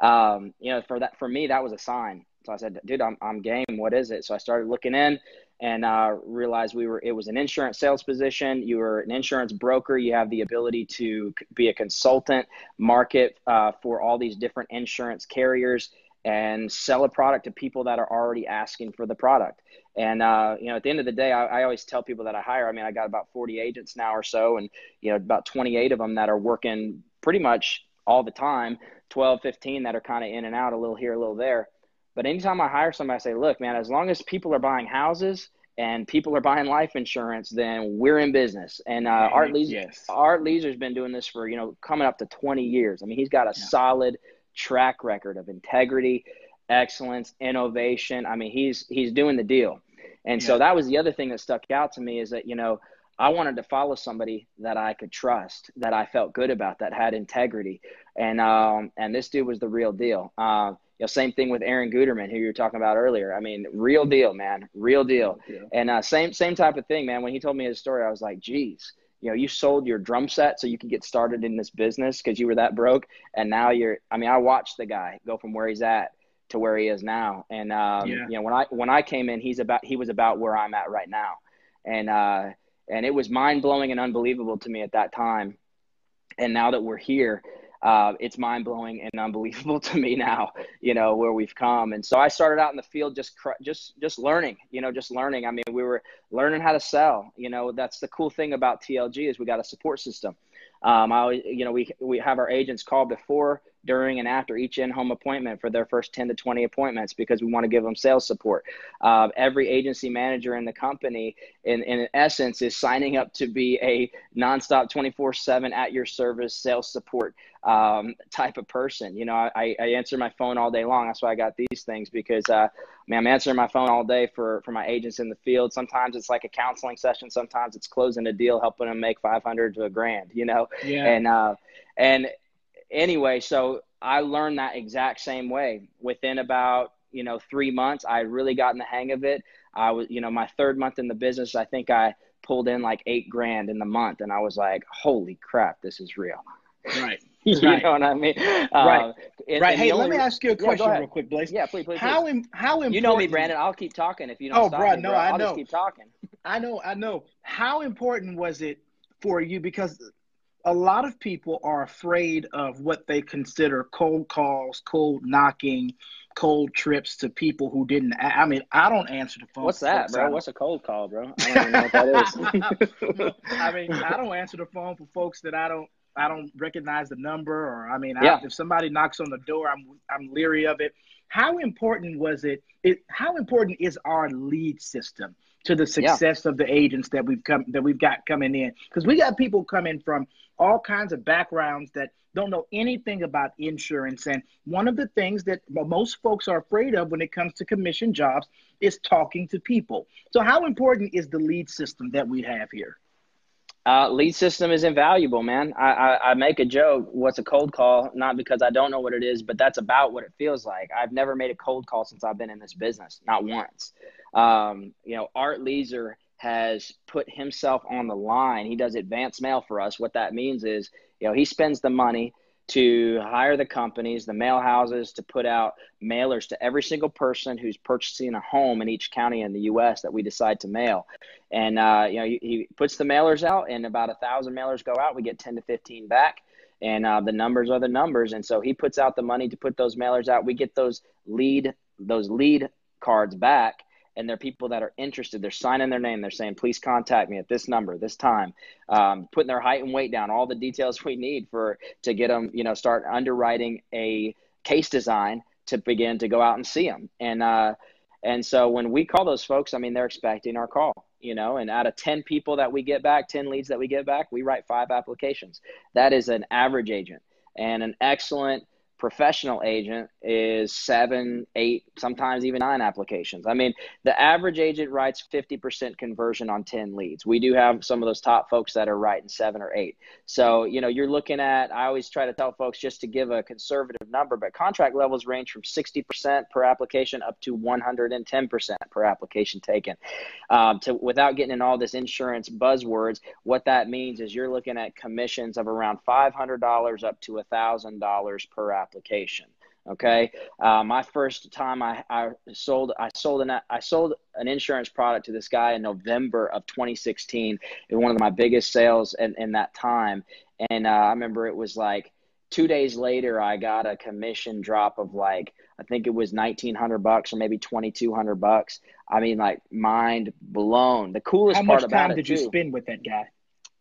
Um, you know, for that, for me, that was a sign. So I said, dude, I'm, I'm game. What is it? So I started looking in and uh, realized we were, it was an insurance sales position. You were an insurance broker. You have the ability to be a consultant, market uh, for all these different insurance carriers. and sell a product to people that are already asking for the product. And uh, you know, at the end of the day, I, I, always tell people that I hire. I mean, I got about 40 agents now or so, and you know, about 28 of them that are working pretty much all the time. 12, 15 that are kind of in and out, a little here, a little there. But anytime I hire somebody, I say, look, man, as long as people are buying houses and people are buying life insurance, then we're in business. And uh, Art Leeser, yes. Art Leeser's been doing this for you know coming up to 20 years. I mean, he's got a yeah. solid track record of integrity, excellence, innovation. I mean, he's he's doing the deal. And yeah. so that was the other thing that stuck out to me is that you know I wanted to follow somebody that I could trust, that I felt good about, that had integrity, and um, and this dude was the real deal. Uh, you know, same thing with Aaron Guterman, who you were talking about earlier. I mean, real deal, man, real deal. Yeah. And uh, same same type of thing, man. When he told me his story, I was like, geez, you know, you sold your drum set so you could get started in this business because you were that broke, and now you're. I mean, I watched the guy go from where he's at to where he is now, and um, yeah. you know, when I when I came in, he's about he was about where I'm at right now, and uh, and it was mind blowing and unbelievable to me at that time, and now that we're here. Uh, it's mind blowing and unbelievable to me now, you know, where we've come. And so I started out in the field just, just, just learning, you know, just learning. I mean, we were learning how to sell, you know, that's the cool thing about TLG is we got a support system. Um, I you know, we, we have our agents call before during and after each in-home appointment for their first 10 to 20 appointments because we want to give them sales support. Uh, every agency manager in the company, in, in essence, is signing up to be a nonstop 24/7 at your service sales support um, type of person. You know, I, I answer my phone all day long. That's why I got these things because uh, I mean, I'm answering my phone all day for for my agents in the field. Sometimes it's like a counseling session. Sometimes it's closing a deal, helping them make 500 to a grand. You know, yeah. and uh, and anyway, so I learned that exact same way. Within about you know three months, I really gotten the hang of it. I was you know my third month in the business, I think I pulled in like eight grand in the month, and I was like, holy crap, this is real. Right. you right. know what I mean? Right. Uh, and, right. And hey, let me ask you a question yeah, real quick, Blaze. Yeah, please, please. How please. how important? You know me, Brandon. I'll keep talking if you don't. Oh, bro, no, I I'll know. Keep talking. I know, I know. How important was it for you? Because a lot of people are afraid of what they consider cold calls, cold knocking, cold trips to people who didn't. I mean, I don't answer the phone. What's that, bro? What's a cold call, bro? I don't even know what that is. I mean, I don't answer the phone for folks that I don't. I don't recognize the number, or I mean, yeah. I, if somebody knocks on the door, I'm I'm leery of it. How important was it? it how important is our lead system? to the success yeah. of the agents that we've come that we've got coming in because we got people coming from all kinds of backgrounds that don't know anything about insurance and one of the things that most folks are afraid of when it comes to commission jobs is talking to people so how important is the lead system that we have here uh, lead system is invaluable, man. I, I, I, make a joke. What's a cold call? Not because I don't know what it is, but that's about what it feels like. I've never made a cold call since I've been in this business, not once. Um, you know, Art Leeser has put himself on the line. He does advance mail for us. What that means is, you know, he spends the money to hire the companies, the mail houses, to put out mailers to every single person who's purchasing a home in each county in the U.S. that we decide to mail. And uh, you know, he, he, puts the mailers out, and about a thousand mailers go out. We get ten to fifteen back, and uh, the numbers are the numbers. And so he puts out the money to put those mailers out. We get those lead those lead cards back and they're people that are interested. They're signing their name. They're saying, please contact me at this number, this time, um, putting their height and weight down, all the details we need for to get them, you know, start underwriting a case design to begin to go out and see them. And, uh, and so when we call those folks, I mean, they're expecting our call, you know, and out of 10 people that we get back, 10 leads that we get back, we write five applications. That is an average agent and an excellent – professional agent is seven, eight, sometimes even nine applications. I mean, the average agent writes 50% conversion on 10 leads. We do have some of those top folks that are writing seven or eight. So, you know, you're looking at, I always try to tell folks just to give a conservative number, but contract levels range from 60% per application up to 110% per application taken. Um, to without getting in all this insurance buzzwords, what that means is you're looking at commissions of around $500 up to $1,000 per application application. Okay, uh, my first time I, I sold I sold an I sold an insurance product to this guy in November of 2016. It was one of my biggest sales in, in that time, and uh, I remember it was like two days later, I got a commission drop of like I think it was nineteen hundred bucks or maybe twenty two hundred bucks. I mean, like mind blown. The coolest part about that. How part much about time it did you too- spend with that guy?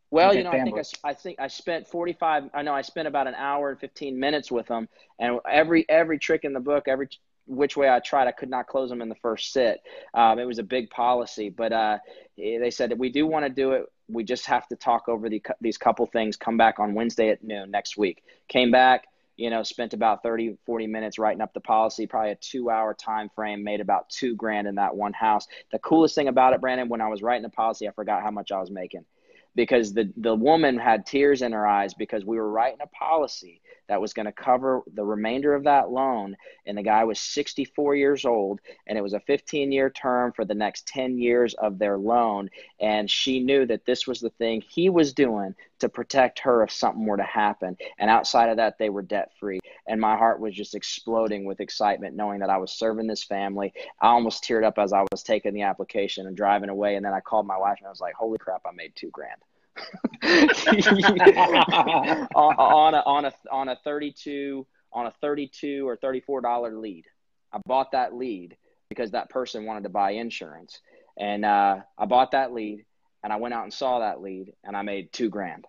Well, you know, I think I, I think I spent 45 I know I spent about an hour and 15 minutes with them and every every trick in the book, every which way I tried, I could not close them in the first sit. Um, it was a big policy, but uh, eh, they said that we do want to do it. We just have to talk over the, these couple things. Come back on Wednesday at noon next week. Came back, you know, spent about 30, 40 minutes writing up the policy, probably a two hour time frame, made about two grand in that one house. The coolest thing about it, Brandon, when I was writing the policy, I forgot how much I was making because the, the woman had tears in her eyes because we were writing a policy that was going to cover the remainder of that loan. And the guy was 64 years old, and it was a 15 year term for the next 10 years of their loan. And she knew that this was the thing he was doing to protect her if something were to happen. And outside of that, they were debt free. And my heart was just exploding with excitement knowing that I was serving this family. I almost teared up as I was taking the application and driving away. And then I called my wife and I was like, holy crap, I made two grand. on, a on a on a 32 on a 32 or 34 dollar lead. I bought that lead because that person wanted to buy insurance, and uh, I bought that lead, and I went out and saw that lead, and I made two grand.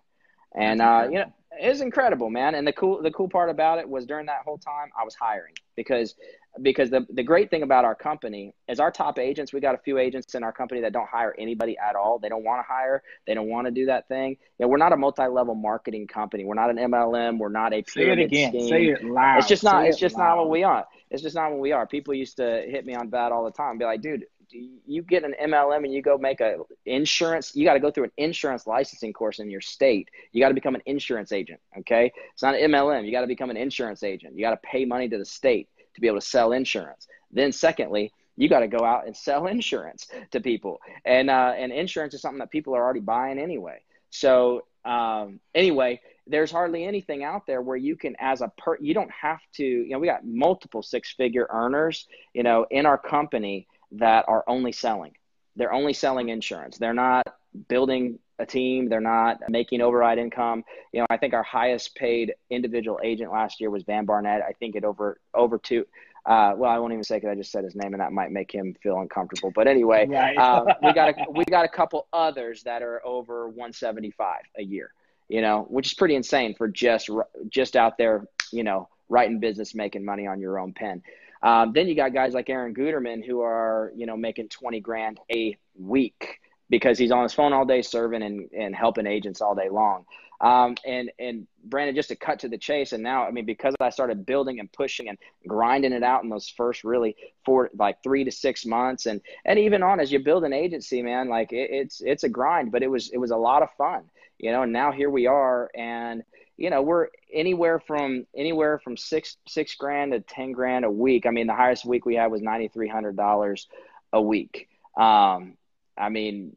And uh, you know, it's incredible, man. And the cool the cool part about it was during that whole time I was hiring because because the the great thing about our company is our top agents. We got a few agents in our company that don't hire anybody at all. They don't want to hire. They don't want to do that thing. You know, we're not a multi-level marketing company. We're not an MLM. We're not a Say it again. scheme. Say it loud. It's just not. Say It's it just not what we are. It's just not what we are. People used to hit me on that all the time. Be like, dude, you get an MLM and you go make a insurance. You got to go through an insurance licensing course in your state. You got to become an insurance agent. Okay, it's not an MLM. You got to become an insurance agent. You got to pay money to the state to be able to sell insurance. Then, secondly, you got to go out and sell insurance to people, and uh, and insurance is something that people are already buying anyway. So um, anyway, there's hardly anything out there where you can, as a per, you don't have to. You know, we got multiple six-figure earners, you know, in our company that are only selling. They're only selling insurance. They're not building a team. They're not making override income. You know, I think our highest paid individual agent last year was Van Barnett. I think it over over two. Uh, well, I won't even say because I just said his name, and that might make him feel uncomfortable. But anyway, Right. um, we got a, we got a couple others that are over 175 a year. You know, which is pretty insane for just just out there, you know, writing business, making money on your own pen. Um, then you got guys like Aaron Guterman who are, you know, making 20 grand a week because he's on his phone all day serving and, and helping agents all day long. Um, and, and Brandon, just to cut to the chase. And now, I mean, because I started building and pushing and grinding it out in those first really four, like three to six months. And, and even on as you build an agency, man, like it, it's, it's a grind, but it was, it was a lot of fun, you know, and now here we are. And, you know, we're anywhere from anywhere from six six grand to ten grand a week. I mean, the highest week we had was ninety three hundred dollars a week. Um, I mean,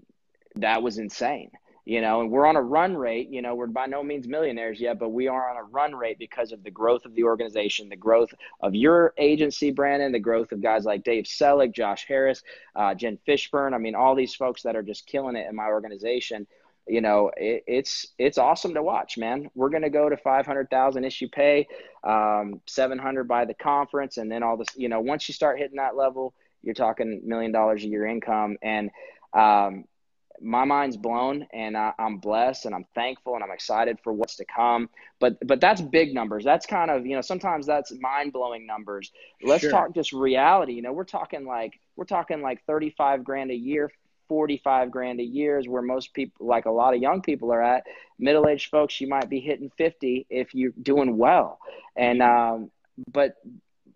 that was insane. You know, and we're on a run rate. You know, we're by no means millionaires yet, but we are on a run rate because of the growth of the organization, the growth of your agency, Brandon, the growth of guys like Dave Selig, Josh Harris, uh, Jen Fishburne. I mean, all these folks that are just killing it in my organization you know it, it's it's awesome to watch man we're going to go to 500000 issue pay um, 700 by the conference and then all this you know once you start hitting that level you're talking million dollars a year income and um, my mind's blown and I, i'm blessed and i'm thankful and i'm excited for what's to come but but that's big numbers that's kind of you know sometimes that's mind-blowing numbers let's Sure. talk just reality you know we're talking like we're talking like 35 grand a year 45 grand a year is where most people, like a lot of young people are at. Middle aged folks, you might be hitting 50 if you're doing well. And, um, but,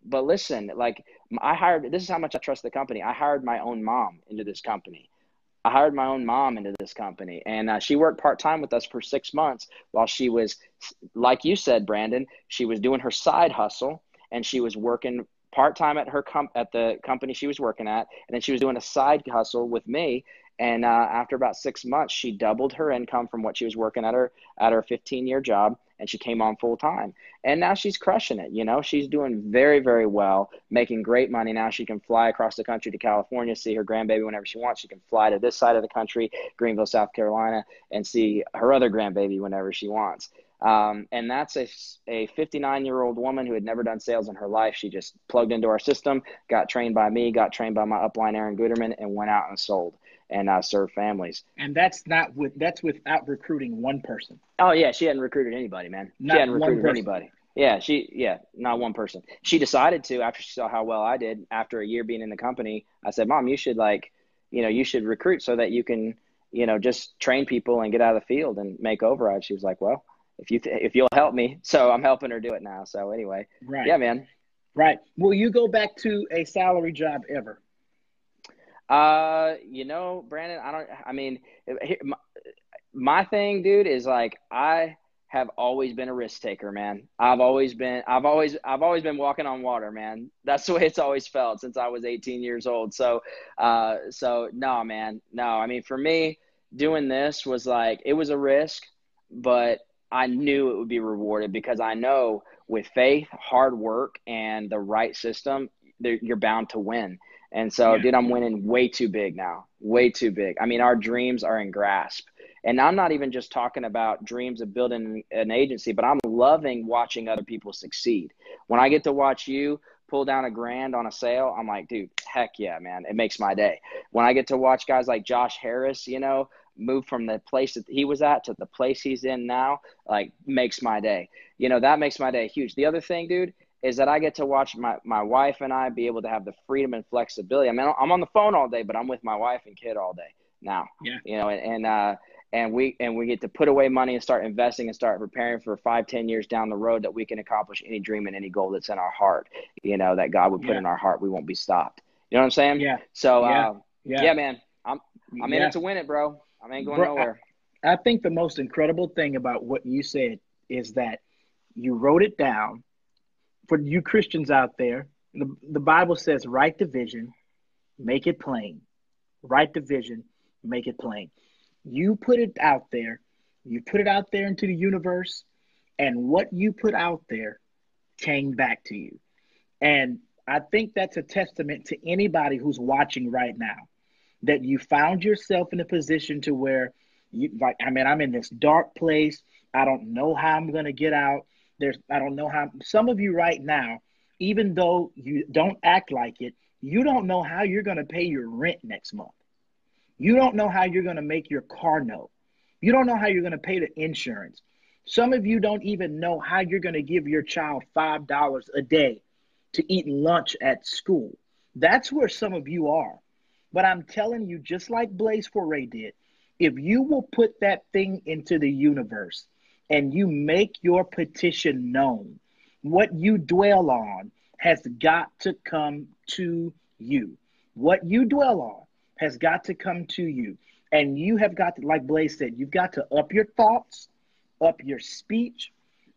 but listen, like I hired, this is how much I trust the company. I hired my own mom into this company. I hired my own mom into this company, and uh, she worked part time with us for six months while she was, like you said, Brandon, she was doing her side hustle and she was working part time at her com- at the company she was working at, and then she was doing a side hustle with me. And uh, after about six months, she doubled her income from what she was working at her at her 15 year job, and she came on full time. And now she's crushing it. You know, she's doing very very well, making great money. Now she can fly across the country to California, see her grandbaby whenever she wants. She can fly to this side of the country, Greenville, South Carolina, and see her other grandbaby whenever she wants. Um, and that's a, a 59 year old woman who had never done sales in her life. She just plugged into our system, got trained by me, got trained by my upline, Aaron Guterman, and went out and sold and uh, serve families. And that's not with that's without recruiting one person. Oh yeah, she hadn't recruited anybody, man. Not she hadn't recruited anybody. Yeah, she yeah, not one person. She decided to after she saw how well I did after a year being in the company. I said, "Mom, you should like, you know, you should recruit so that you can, you know, just train people and get out of the field and make override." She was like, "Well, if you th- if you'll help me. So I'm helping her do it now. So anyway, right. Yeah, man. Right. Will you go back to a salary job ever? Uh, you know, Brandon, I don't. I mean, my, my thing, dude, is like I have always been a risk taker, man. I've always been. I've always. I've always been walking on water, man. That's the way it's always felt since I was 18 years old. So, uh, so no, man, no. I mean, for me, doing this was like it was a risk, but I knew it would be rewarded because I know with faith, hard work, and the right system, you're bound to win. And so, yeah. dude, I'm winning way too big now, way too big. I mean, our dreams are in grasp. And I'm not even just talking about dreams of building an agency, but I'm loving watching other people succeed. When I get to watch you pull down a grand on a sale, I'm like, dude, heck yeah, man. It makes my day. When I get to watch guys like Josh Harris, you know, move from the place that he was at to the place he's in now, like makes my day. You know, that makes my day huge. The other thing, dude, is that I get to watch my, my wife and I be able to have the freedom and flexibility. I mean, I'm on the phone all day, but I'm with my wife and kid all day now. Yeah. You know, and, and uh, and we and we get to put away money and start investing and start preparing for five, ten years down the road that we can accomplish any dream and any goal that's in our heart. You know, that God would put yeah. in our heart. We won't be stopped. You know what I'm saying? Yeah. So, yeah, uh, yeah. yeah man, I'm I'm in it to win it, bro. I ain't going Bro, nowhere. I, I think the most incredible thing about what you said is that you wrote it down for you Christians out there. The, the Bible says, write the vision, make it plain. Write the vision, make it plain. You put it out there, you put it out there into the universe, and what you put out there came back to you. And I think that's a testament to anybody who's watching right now that you found yourself in a position to where you like I mean I'm in this dark place. I don't know how I'm going to get out. There's I don't know how some of you right now even though you don't act like it, you don't know how you're going to pay your rent next month. You don't know how you're going to make your car note. You don't know how you're going to pay the insurance. Some of you don't even know how you're going to give your child $5 a day to eat lunch at school. That's where some of you are. But I'm telling you, just like Blaze Foray did, if you will put that thing into the universe and you make your petition known, what you dwell on has got to come to you. What you dwell on has got to come to you. And you have got to, like Blaze said, you've got to up your thoughts, up your speech,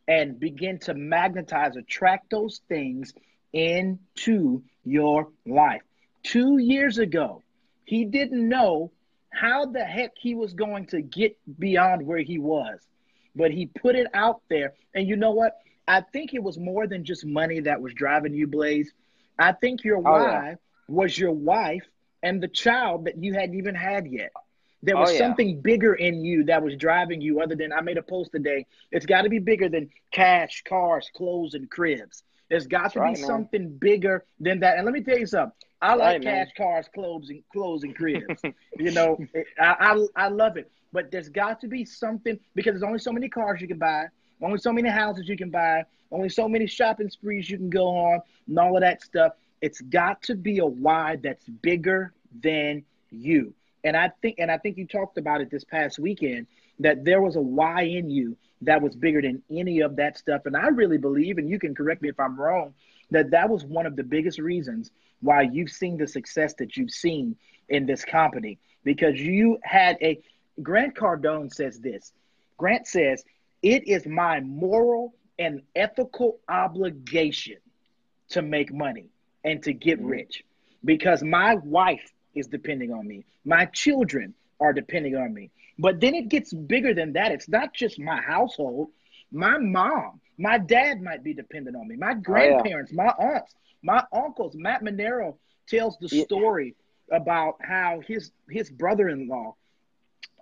and begin to magnetize, attract those things into your life. Two years ago, he didn't know how the heck he was going to get beyond where he was, but he put it out there. And you know what? I think it was more than just money that was driving you, Blaze. I think your oh, why yeah. was your wife and the child that you hadn't even had yet. There was oh, yeah. something bigger in you that was driving you, other than I made a post today. It's got to be bigger than cash, cars, clothes, and cribs. There's got to right, be man. something bigger than that. And let me tell you something. I like right, cash, man. cars, clothes, and clothes and cribs. you know, I, I I love it. But there's got to be something because there's only so many cars you can buy, only so many houses you can buy, only so many shopping sprees you can go on, and all of that stuff. It's got to be a why that's bigger than you. And I think, and I think you talked about it this past weekend that there was a why in you that was bigger than any of that stuff. And I really believe, and you can correct me if I'm wrong, that that was one of the biggest reasons why you've seen the success that you've seen in this company because you had a Grant Cardone says this. Grant says, It is my moral and ethical obligation to make money and to get mm-hmm. rich because my wife is depending on me. My children are depending on me. But then it gets bigger than that. It's not just my household. My mom, my dad might be dependent on me. My grandparents, oh, yeah. my aunts, my uncles. Matt Monero tells the story yeah. about how his his brother-in-law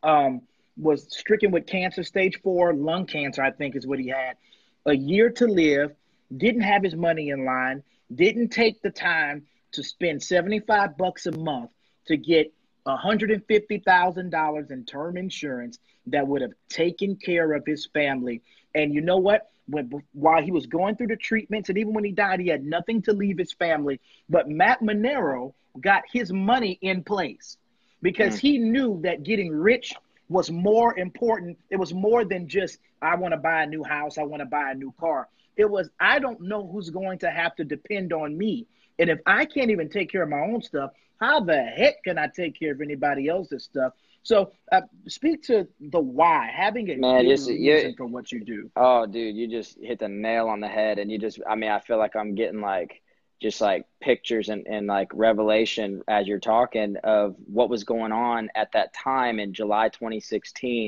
um, was stricken with cancer, stage four lung cancer, I think is what he had. A year to live, didn't have his money in line, didn't take the time to spend 75 bucks a month to get $150,000 in term insurance that would have taken care of his family. And you know what? When, while he was going through the treatments and even when he died, he had nothing to leave his family. But Matt Manero got his money in place because mm. he knew that getting rich was more important. It was more than just, I want to buy a new house, I want to buy a new car. It was, I don't know who's going to have to depend on me. And if I can't even take care of my own stuff, how the heck can I take care of anybody else's stuff? So, uh, speak to the why, having a Man, just, reason for what you do. Oh, dude, you just hit the nail on the head, and you just, I mean, I feel like I'm getting like just like pictures and, and like revelation as you're talking of what was going on at that time in July 2016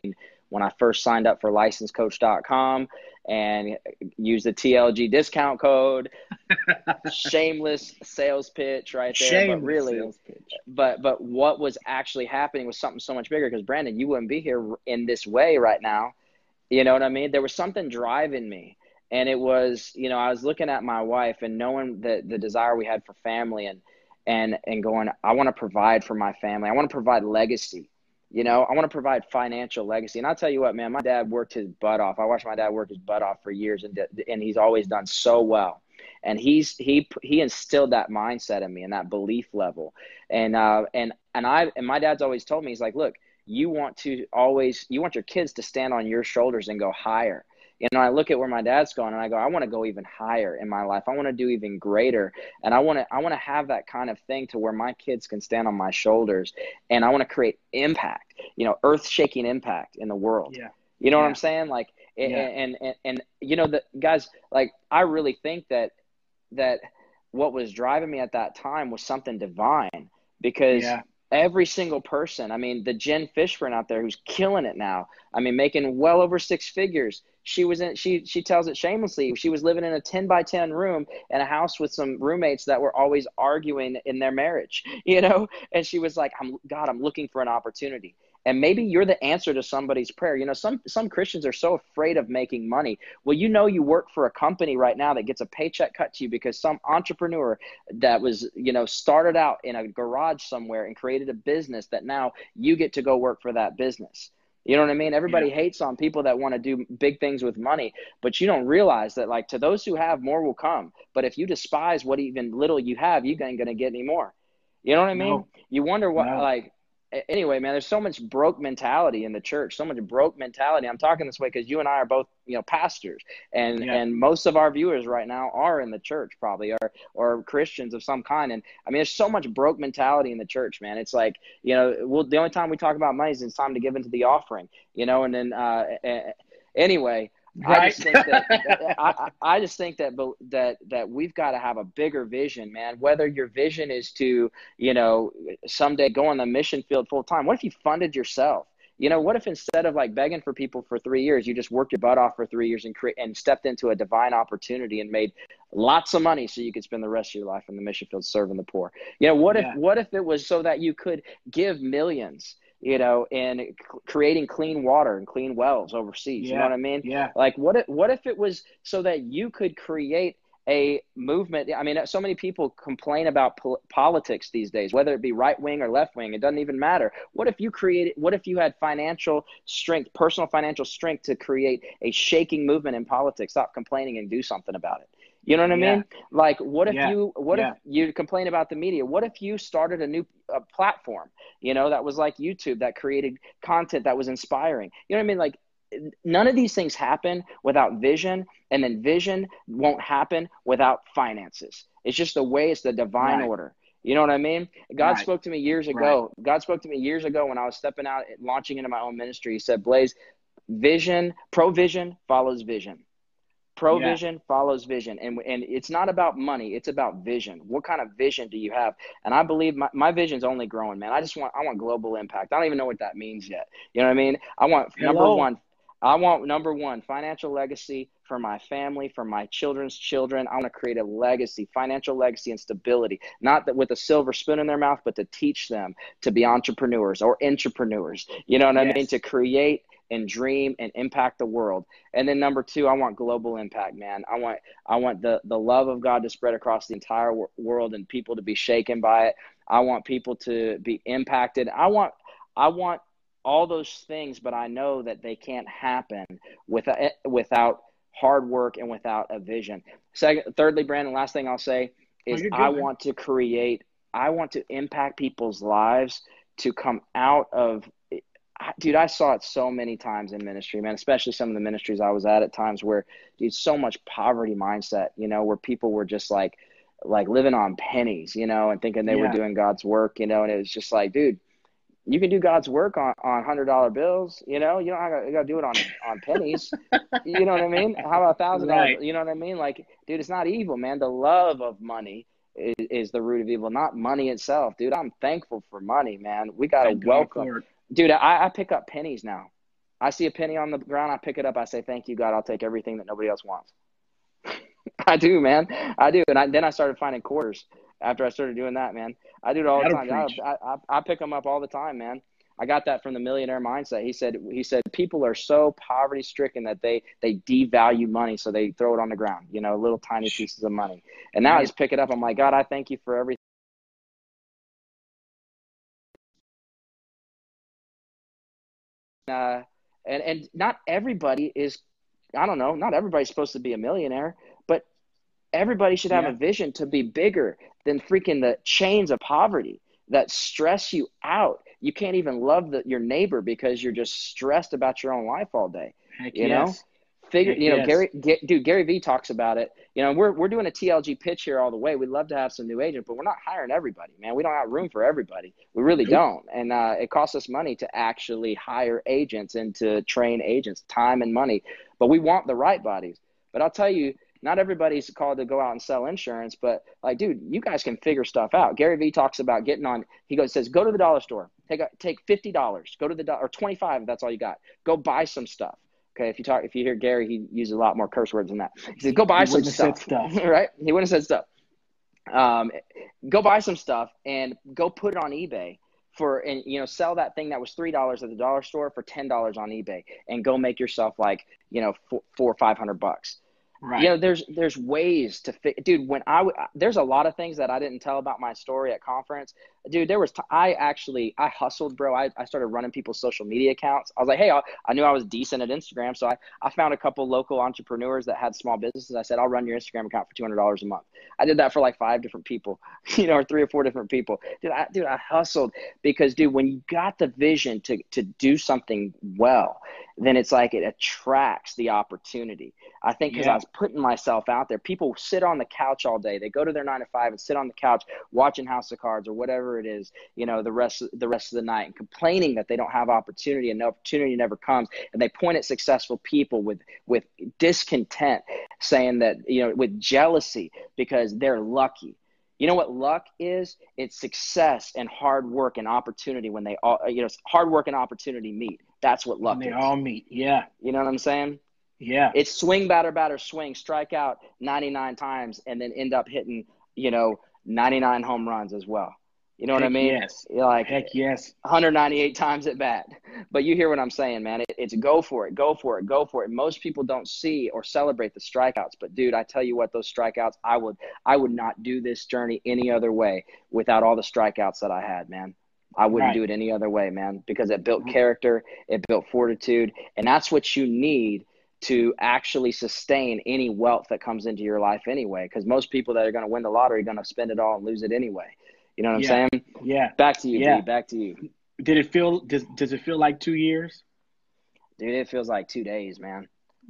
when I first signed up for licensecoach.com and used the TLG discount code. Shameless sales pitch right there. Shameless but really, but but what was actually happening was something so much bigger because Brandon, you wouldn't be here in this way right now. You know what I mean? There was something driving me and it was you know i was looking at my wife and knowing the the desire we had for family and and and going i want to provide for my family. I want to provide legacy you know? I want to provide financial legacy. And i'll tell you what man my dad worked his butt off. I watched my dad work his butt off for years and and he's always done so well. And he's he he instilled that mindset in me and that belief level. And uh and and i and my dad's always told me he's like look you want to always you want your kids to stand on your shoulders and go higher you know, I look at where my dad's going and I go, I want to go even higher in my life. I want to do even greater. And I want to, I want to have that kind of thing to where my kids can stand on my shoulders and I want to create impact, you know, earth shaking impact in the world. Yeah. You know yeah. what I'm saying? Like, yeah. and, and, and, you know, the guys, like, I really think that, that what was driving me at that time was something divine because yeah every single person. I mean, the Jen Fishburne out there who's killing it now. I mean, making well over six figures. She was in. She she tells it shamelessly. She was living in a ten by ten room in a house with some roommates that were always arguing in their marriage. You know, and she was like, "I'm God. I'm looking for an opportunity." And maybe you're the answer to somebody's prayer you know some some christians are so afraid of making money well you know you work for a company right now that gets a paycheck cut to you because some entrepreneur that was you know started out in a garage somewhere and created a business that now you get to go work for that business you know what I mean? Everybody yeah. hates on people that want to do big things with money, but you don't realize that like to those who have more will come. But if you despise what even little you have, you ain't gonna get any more. You know what I mean? No. You wonder what no. like anyway, man, there's so much broke mentality in the church, so much broke mentality. I'm talking this way because you and I are both, you know, pastors, and yeah. and most of our viewers right now are in the church, probably, or or Christians of some kind. And I mean, there's so much broke mentality in the church, man. It's like, you know, well, the only time we talk about money is it's time to give into the offering, you know. And then, uh, anyway, Right. I just think that I, I just think that that that we've got to have a bigger vision, man. Whether your vision is to, you know, someday go on the mission field full time. What if you funded yourself? You know, what if instead of like begging for people for three years, you just worked your butt off for three years and create and stepped into a divine opportunity and made lots of money so you could spend the rest of your life in the mission field serving the poor. You know, what yeah. if what if it was so that you could give millions you know, and c- creating clean water and clean wells overseas. Yeah. You know what I mean? Yeah. Like, what if, what if it was so that you could create a movement? I mean, so many people complain about po- politics these days, whether it be right wing or left wing. It doesn't even matter. What if you created? What if you had financial strength, personal financial strength, to create a shaking movement in politics? Stop complaining and do something about it. You know what I yeah. mean? Like, what if yeah. you what yeah. if you complain about the media? What if you started a new uh, platform? You know, that was like YouTube that created content that was inspiring. You know what I mean? Like, none of these things happen without vision, and then vision won't happen without finances. It's just the way. It's the divine right. order. You know what I mean? God right. spoke to me years ago. Right. God spoke to me years ago when I was stepping out, launching into my own ministry. He said, "Blaze, vision, provision follows vision." Provision yeah. follows vision. And, and it's not about money, it's about vision. What kind of vision do you have? And I believe my, my vision's only growing, man. I just want I want global impact. I don't even know what that means yet. You know what I mean? I want Hello. number one, I want number one, financial legacy for my family, for my children's children. I want to create a legacy, financial legacy and stability, not that with a silver spoon in their mouth, but to teach them to be entrepreneurs or intrapreneurs. You know what yes. I mean? To create and dream and impact the world. And then number two, I want global impact, man. I want I want the the love of God to spread across the entire world and people to be shaken by it. I want people to be impacted. I want I want all those things, but I know that they can't happen without eh, without hard work and without a vision. Second, thirdly, Brandon, last thing I'll say is oh, I want to create, I want to impact people's lives to come out of, dude, I saw it so many times in ministry, man, especially some of the ministries I was at at times where, dude, so much poverty mindset, you know, where people were just like, like living on pennies, you know, and thinking they yeah. were doing God's work, you know, and it was just like, dude, you can do God's work on, on hundred dollar bills. You know, you don't have to, you got to do it on on pennies. you know what I mean? How about thousand dollars? You know what I mean? Like, dude, it's not evil, man. The love of money is, is the root of evil, not money itself, dude. I'm thankful for money, man. We got to welcome, dude. I, I pick up pennies now. I see a penny on the ground, I pick it up. I say, "Thank you, God. I'll take everything that nobody else wants." I do, man. I do, and I, then I started finding quarters after I started doing that, man. I do it all the time. I, I, I pick them up all the time, man. I got that from the millionaire mindset. He said he said people are so poverty stricken that they they devalue money, so they throw it on the ground, you know, little tiny pieces of money. And now I just pick it up. I'm like, God, I thank you for everything. Uh, and and not everybody is, I don't know, not everybody's supposed to be a millionaire, but everybody should have yeah. a vision to be bigger than freaking the chains of poverty that stress you out. You can't even love the, your neighbor because you're just stressed about your own life all day. Heck you yes. know, figure. You know, yes. Gary, get, dude, Gary Vee talks about it. You know, we're we're doing a TLG pitch here all the way. We'd love to have some new agents, but we're not hiring everybody, man. We don't have room for everybody. We really don't, and uh, it costs us money to actually hire agents and to train agents, time and money. But we want the right bodies. But I'll tell you, not everybody's called to go out and sell insurance, but like, dude, you guys can figure stuff out. Gary Vee talks about getting on. He goes says, go to the dollar store, take a, take fifty dollars, go to the or twenty five. if That's all you got. Go buy some stuff. Okay, if you talk, if you hear Gary, he uses a lot more curse words than that. He said, go buy some stuff. stuff. right? He wouldn't have said stuff. Um, go buy some stuff and go put it on eBay for and you know sell that thing that was three dollars at the dollar store for ten dollars on eBay and go make yourself like you know four, four or five hundred bucks Right. You know, there's there's ways to fit, dude. When I there's a lot of things that I didn't tell about my story at conference, dude. There was t- I actually I hustled, bro. I, I started running people's social media accounts. I was like, hey, I, I knew I was decent at Instagram, so I I found a couple local entrepreneurs that had small businesses. I said, I'll run your Instagram account for two hundred dollars a month. I did that for like five different people, you know, or three or four different people. Dude, I dude, I hustled because, dude, when you got the vision to to do something well, then it's like it attracts the opportunity. I think because yeah. I was putting myself out there. People sit on the couch all day. They go to their nine to five and sit on the couch watching House of Cards or whatever it is, you know, the rest the rest of the night and complaining that they don't have opportunity and the opportunity never comes. And they point at successful people with with discontent, saying that you know with jealousy because they're lucky. You know what luck is? It's success and hard work and opportunity when they all, you know, hard work and opportunity meet. That's what luck when they is. all meet. Yeah. You know what I'm saying? Yeah. It's swing, batter, batter, swing, strike out 99 times, and then end up hitting, you know, 99 home runs as well. You know Heck what I mean? Yes. You're like Heck yes. 198 times at bat. But you hear what I'm saying, man. It, it's go for it, go for it, go for it. Most people don't see or celebrate the strikeouts, but dude, I tell you what, those strikeouts, I would, I would not do this journey any other way without all the strikeouts that I had, man. I wouldn't right. do it any other way, man, because it built mm-hmm. character, it built fortitude, and that's what you need to actually sustain any wealth that comes into your life anyway. Because most people that are going to win the lottery are going to spend it all and lose it anyway. You know what yeah. I'm saying? Yeah. Back to you, yeah. B, back to you. Did it feel? Does Does it feel like two years? Dude, it feels like two days, man.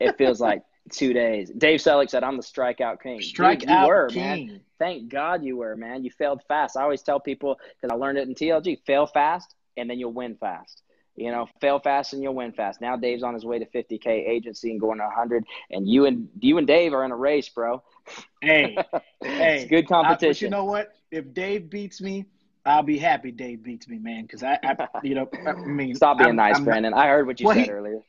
it feels like two days. Dave Selleck said, "I'm the strikeout king." Strikeout Dude, you were, king. man. Thank God you were, man. You failed fast. I always tell people because I learned it in TLG: fail fast, and then you'll win fast. You know, fail fast and you'll win fast. Now Dave's on his way to 50k agency and going to 100, and you and you and Dave are in a race, bro. Hey, hey, good competition. I, but you know what? If Dave beats me, I'll be happy Dave beats me, man, because I, I, you know, I mean, stop being I'm, nice, I'm, Brandon. I heard what you well, said he, earlier.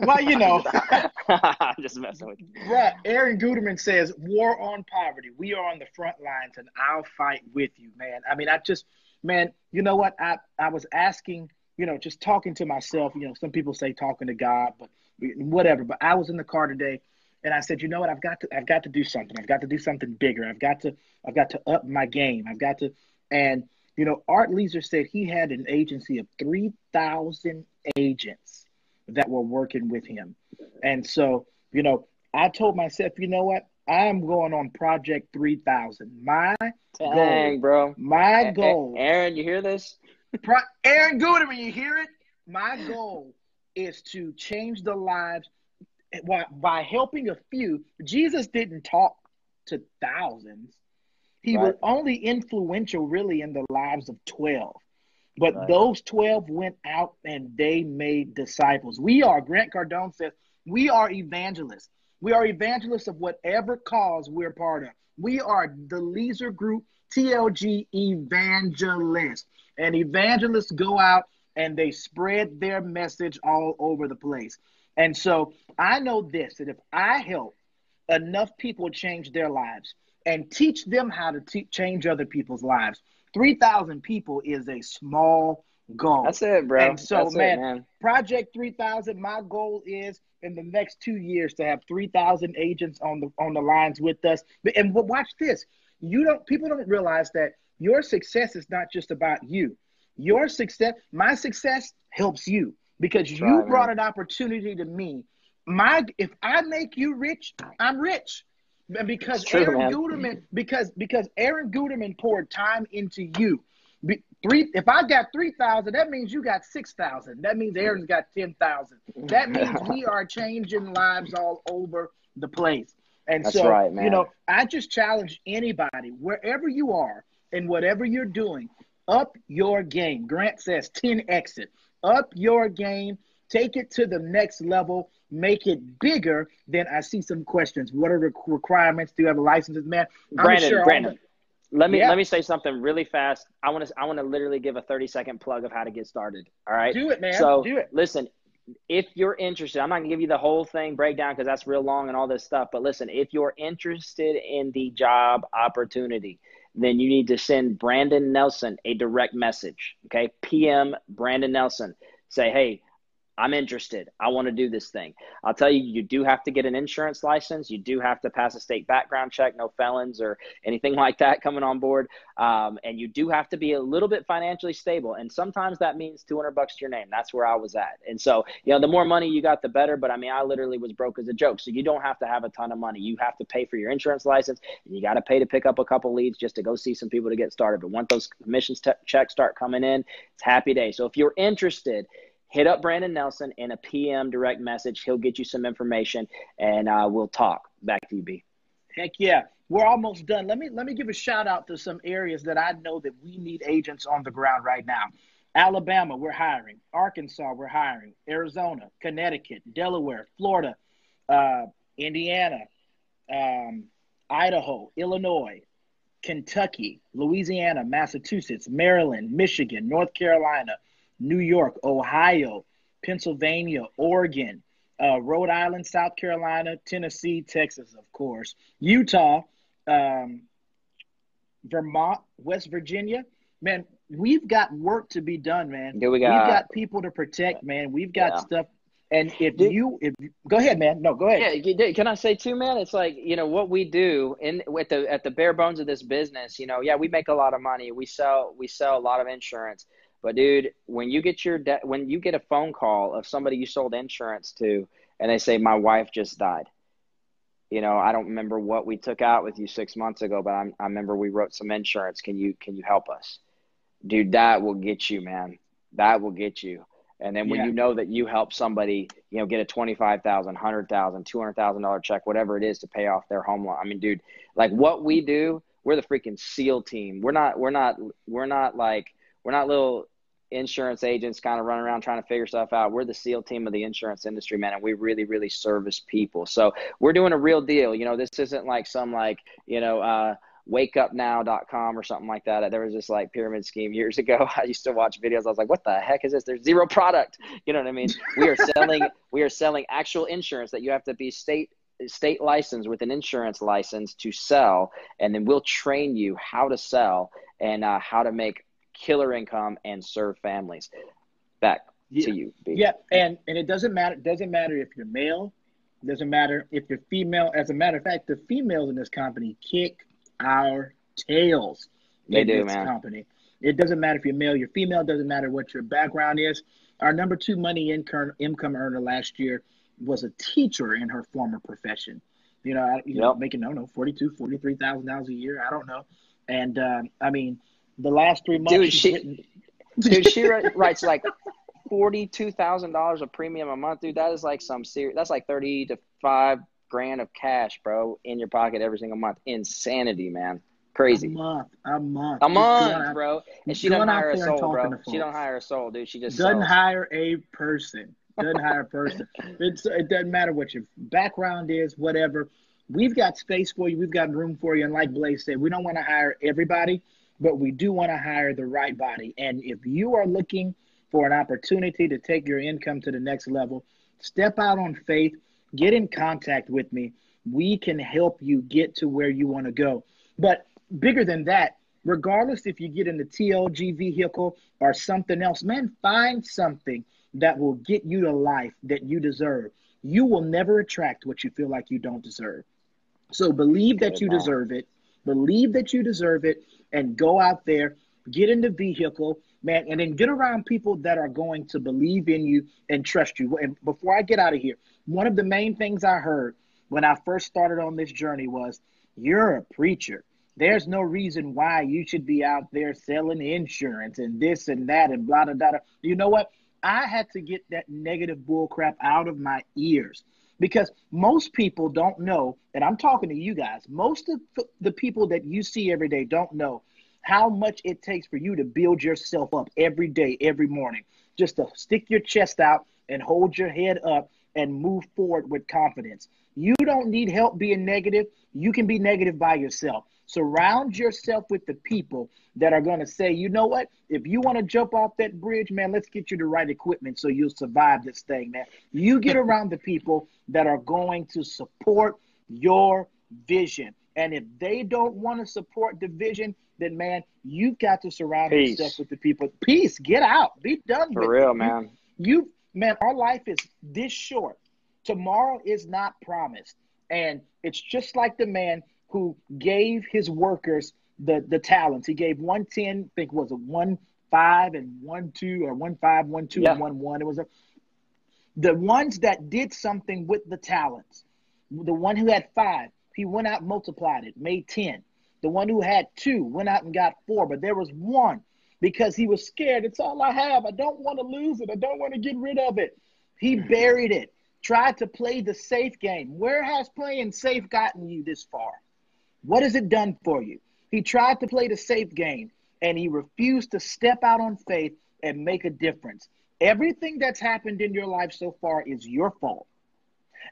Well, you know, I'm just messing with you. Right. Aaron Guterman says, "War on poverty. We are on the front lines, and I'll fight with you, man." I mean, I just, man, you know what? I I was asking, you know, just talking to myself. You know, some people say talking to God, but whatever. But I was in the car today and I said, you know what, I've got to I've got to do something. I've got to do something bigger. I've got to I've got to up my game. I've got to and you know, Art Leeser said he had an agency of three thousand agents that were working with him. And so, you know, I told myself, you know what? I'm going on Project 3000. My Dang, goal, bro. My goal. Aaron, you hear this? Pro- Aaron Guterman, you hear it? My goal is to change the lives by, by helping a few. Jesus didn't talk to thousands. He right. was only influential really in the lives of 12. But right. those 12 went out and they made disciples. We are, Grant Cardone says, we are evangelists. We are evangelists of whatever cause we're part of. We are the Leeser Group TLG evangelists. And evangelists go out and they spread their message all over the place. And so I know this that if I help enough people change their lives and teach them how to te- change other people's lives, 3,000 people is a small goal. That's it, bro. And so, man, it, man, Project 3000, my goal is in the next two years to have 3,000 agents on the on the lines with us. And watch this. You don't people don't realize that your success is not just about you. Your success, my success helps you because That's you right, brought man. an opportunity to me. My if I make you rich, I'm rich. And because true, Aaron man. Guterman, because because Aaron Guterman poured time into you. Be, three if I got three thousand, that means you got six thousand. That means Aaron's got ten thousand. That means we are changing lives all over the place. And That's so, right, you know, I just challenge anybody, wherever you are and whatever you're doing, up your game. Grant says 10 exit. Up your game. Take it to the next level. Make it bigger. Then I see some questions. What are the requirements? Do you have a license, man? Brandon, sure Brandon. Let me yeah. let me say something really fast. I want to I want to literally give a 30 second plug of how to get started. All right. Do it, man. So do it. Listen, if you're interested, I'm not gonna give you the whole thing breakdown because that's real long and all this stuff. But listen, if you're interested in the job opportunity, then you need to send Brandon Nelson a direct message. Okay. PM Brandon Nelson. Say, hey, I'm interested. I want to do this thing. I'll tell you, you do have to get an insurance license. You do have to pass a state background check, no felons or anything like that coming on board. Um, and you do have to be a little bit financially stable. And sometimes that means 200 bucks to your name. That's where I was at. And so, you know, the more money you got, the better. But I mean, I literally was broke as a joke. So you don't have to have a ton of money. You have to pay for your insurance license and you got to pay to pick up a couple leads just to go see some people to get started. But once those commissions checks start coming in, it's happy day. So if you're interested, hit up Brandon Nelson in a PM direct message. He'll get you some information and uh, we'll talk. Back to you, B. Heck yeah. We're almost done. Let me let me give a shout out to some areas that I know that we need agents on the ground right now. Alabama, we're hiring. Arkansas, we're hiring. Arizona, Connecticut, Delaware, Florida, uh, Indiana, um, Idaho, Illinois, Kentucky, Louisiana, Massachusetts, Maryland, Michigan, North Carolina, New York, Ohio, Pennsylvania, Oregon, uh, Rhode Island, South Carolina, Tennessee, Texas, of course, Utah, um, Vermont, West Virginia. Man, we've got work to be done, man. Yeah, we got, we've got people to protect, man. We've got yeah. stuff. And if Did, you, if go ahead, man. No, go ahead. Yeah, can I say too, man? It's like you know what we do in at the at the bare bones of this business. You know, yeah, we make a lot of money. We sell we sell a lot of insurance but dude, when you get your de- when you get a phone call of somebody you sold insurance to, and they say my wife just died, you know, I don't remember what we took out with you six months ago, but I'm, I remember we wrote some insurance. Can you can you help us, dude? That will get you, man. That will get you. And then when yeah. you know that you help somebody, you know, get a twenty-five thousand, hundred thousand, two hundred thousand dollar check, whatever it is, to pay off their home loan. I mean, dude, like what we do, we're the freaking SEAL team. We're not, we're not, we're not like, we're not little insurance agents kind of running around trying to figure stuff out. We're the SEAL team of the insurance industry, man, and we really, really service people. So we're doing a real deal. You know, this isn't like some like, you know, uh, wakeupnow.com or something like that. There was this like pyramid scheme years ago. I used to watch videos. I was like, what the heck is this? There's zero product. You know what I mean? We are selling we are selling actual insurance that you have to be state state licensed with an insurance license to sell, and then we'll train you how to sell and uh, how to make killer income and serve families. Back yeah. to you. B. Yeah, and and it doesn't matter. Doesn't matter if you're male. Doesn't matter if you're female. As a matter of fact, the females in this company kick our tails. They do, man. Company. It doesn't matter if you're male, you're female. Doesn't matter what your background is. Our number two money income income earner last year was a teacher in her former profession. You know, you yep. know making no no forty two, forty three thousand dollars a year. I don't know. And um, I mean, the last three months, dude, she, dude, she writes like forty two thousand dollars a premium a month, dude. That is like some serious. That's like thirty to five grand of cash, bro, in your pocket every single month. Insanity, man. Crazy. A month. A month. A month, bro. And she don't hire a soul, bro. She don't hire a soul, dude. She just doesn't sells. hire a person. Doesn't hire a person. It's, it doesn't matter what your background is, whatever. We've got space for you. We've got room for you. And like Blaze said, we don't want to hire everybody, but we do want to hire the right body. And if you are looking for an opportunity to take your income to the next level, step out on faith, get in contact with me. We can help you get to where you want to go. But bigger than that, regardless if you get in the TLG vehicle or something else, man, find something that will get you the life that you deserve. You will never attract what you feel like you don't deserve. So believe that you deserve it. Believe that you deserve it and go out there, get in the vehicle, man, and then get around people that are going to believe in you and trust you. And before I get out of here, one of the main things I heard when I first started on this journey was, You're a preacher. There's no reason why you should be out there selling insurance and this and that and blah, blah, blah. You know what? I had to get that negative bullcrap out of my ears because most people don't know, and I'm talking to you guys, most of the people that you see every day don't know how much it takes for you to build yourself up every day, every morning, just to stick your chest out and hold your head up and move forward with confidence. You don't need help being negative. You can be negative by yourself. Surround yourself with the people that are going to say, you know what? If you want to jump off that bridge, man, let's get you the right equipment so you'll survive this thing, man. You get around the people that are going to support your vision. And if they don't want to support the vision, then man, you've got to surround Peace. yourself with the people. Peace, get out, be done For with real, it. man. You, you, man, our life is this short. Tomorrow is not promised, and it's just like the man who gave his workers the the talents. He gave one ten, I think was a one five and one two or one five, one two, yeah. and one one. It was a the ones that did something with the talents. The one who had five, he went out multiplied it, made ten. The one who had two went out and got four, but there was one because he was scared. It's all I have. I don't want to lose it. I don't want to get rid of it. He mm-hmm. buried it. Tried to play the safe game. Where has playing safe gotten you this far? What has it done for you? He tried to play the safe game and he refused to step out on faith and make a difference. Everything that's happened in your life so far is your fault.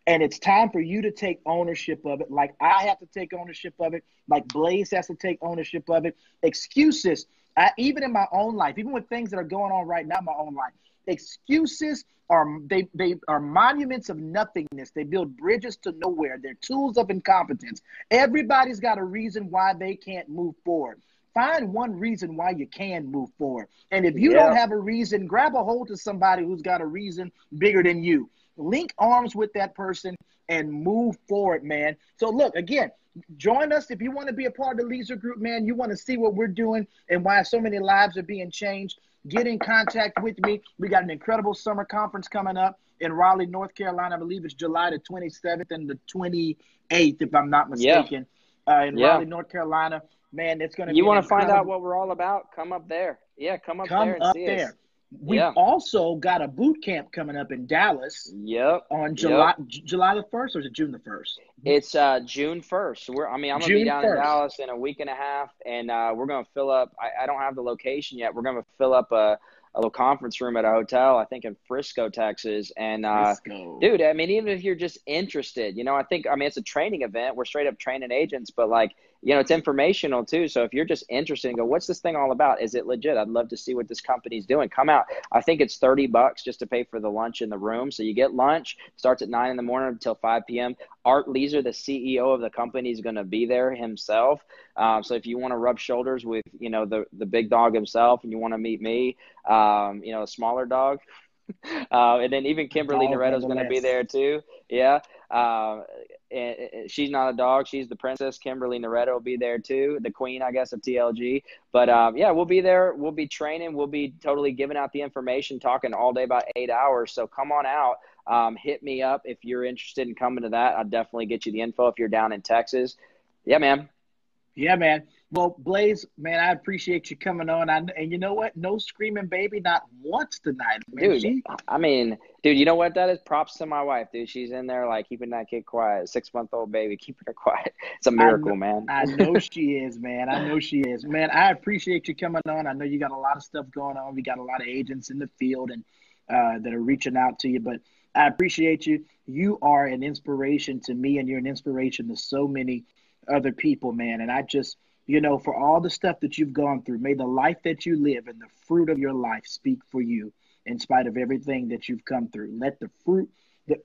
And it's time for you to take ownership of it, like I have to take ownership of it, like Blaze has to take ownership of it. Excuses, I, even in my own life, even with things that are going on right now in my own life, excuses are they they are monuments of nothingness. They build bridges to nowhere. They're tools of incompetence. Everybody's got a reason why they can't move forward. Find one reason why you can move forward. And if you yeah. don't have a reason, grab a hold of somebody who's got a reason bigger than you. Link arms with that person and move forward, man. So look, again, join us if you want to be a part of the Leeser Group, man. You want to see what we're doing and why so many lives are being changed get in contact with me. We got an incredible summer conference coming up in Raleigh, North Carolina. I believe it's July the 27th and the 28th, if I'm not mistaken, yeah. uh, in yeah. Raleigh, North Carolina. Man, it's going to. Be. You want to find out what we're all about? Come up there. Yeah, come up come there. Come up there. Us. We yeah. also got a boot camp coming up in Dallas. Yep. On July yep. July the first, or is it June the first? It's uh, June first. We're I mean I'm gonna June be down 1st. in Dallas in a week and a half, and uh, we're gonna fill up. I, I, don't have the location yet. We're gonna fill up a a little conference room at a hotel, I think in Frisco, Texas. And uh, Frisco. dude, I mean, even if you're just interested, you know, I think I mean it's a training event. We're straight up training agents, but like you know, it's informational too. So if you're just interested and go, what's this thing all about? Is it legit? I'd love to see what this company's doing. Come out. I think it's 30 bucks just to pay for the lunch in the room. So you get lunch, starts at nine in the morning until 5 p.m. Art Leeser, the CEO of the company, is going to be there himself. Um, so if you want to rub shoulders with, you know, the, the big dog himself and you want to meet me, um, you know, a smaller dog, uh, and then even Kimberly Naretto is going to be there too. Yeah. Uh, and, she's not a dog. She's the princess. Kimberly Naretto will be there too, the queen, I guess, of TLG. But um, yeah, we'll be there. We'll be training. We'll be totally giving out the information, talking all day about eight hours. So come on out. Um, hit me up if you're interested in coming to that. I'll definitely get you the info if you're down in Texas. Yeah, man. Yeah, man. Well, Blaze, man, I appreciate you coming on. I, and you know what? No screaming baby, not once tonight, man. Dude, she... I mean, dude, you know what that is? Props to my wife, dude. She's in there like keeping that kid quiet. Six month old baby, keeping her quiet. It's a miracle, I know, man. I know she is, man. I know she is, man. I appreciate you coming on. I know you got a lot of stuff going on. We got a lot of agents in the field and uh, that are reaching out to you, but I appreciate you. You are an inspiration to me, and you're an inspiration to so many other people, man. And I just you know, for all the stuff that you've gone through. May the life that you live and the fruit of your life speak for you in spite of everything that you've come through. Let the fruit, the,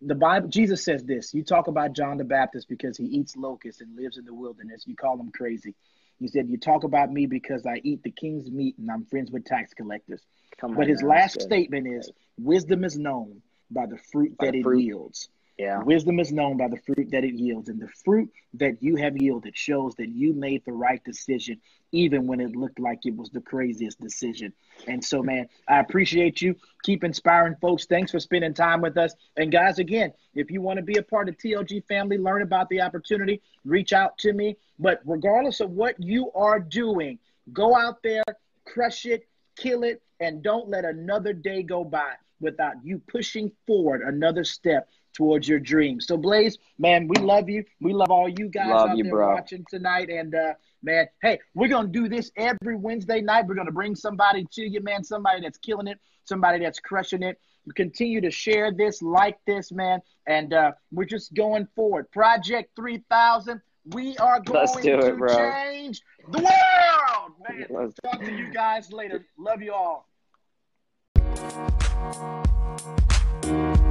the Bible, Jesus says this. You talk about John the Baptist because he eats locusts and lives in the wilderness. You call him crazy. He said, You talk about me because I eat the king's meat and I'm friends with tax collectors. Come but his last statement is, Wisdom is known by the fruit by that the fruit. it yields. Yeah. Wisdom is known by the fruit that it yields, and the fruit that you have yielded shows that you made the right decision, even when it looked like it was the craziest decision. And so, man, I appreciate you. Keep inspiring folks. Thanks for spending time with us. And guys, again, if you want to be a part of TLG family, learn about the opportunity, reach out to me. But regardless of what you are doing, go out there, crush it, kill it, and don't let another day go by without you pushing forward another step towards your dreams. So Blaze, man, we love you. We love all you guys love out you, there bro. watching tonight. And uh, man, hey, we're gonna do this every Wednesday night. We're gonna bring somebody to you, man. Somebody that's killing it, somebody that's crushing it. Continue to share this, like this, man, and uh, we're just going forward. Project 3000. We are going to it, change the world, man. Let's Talk to you guys later. Love you all.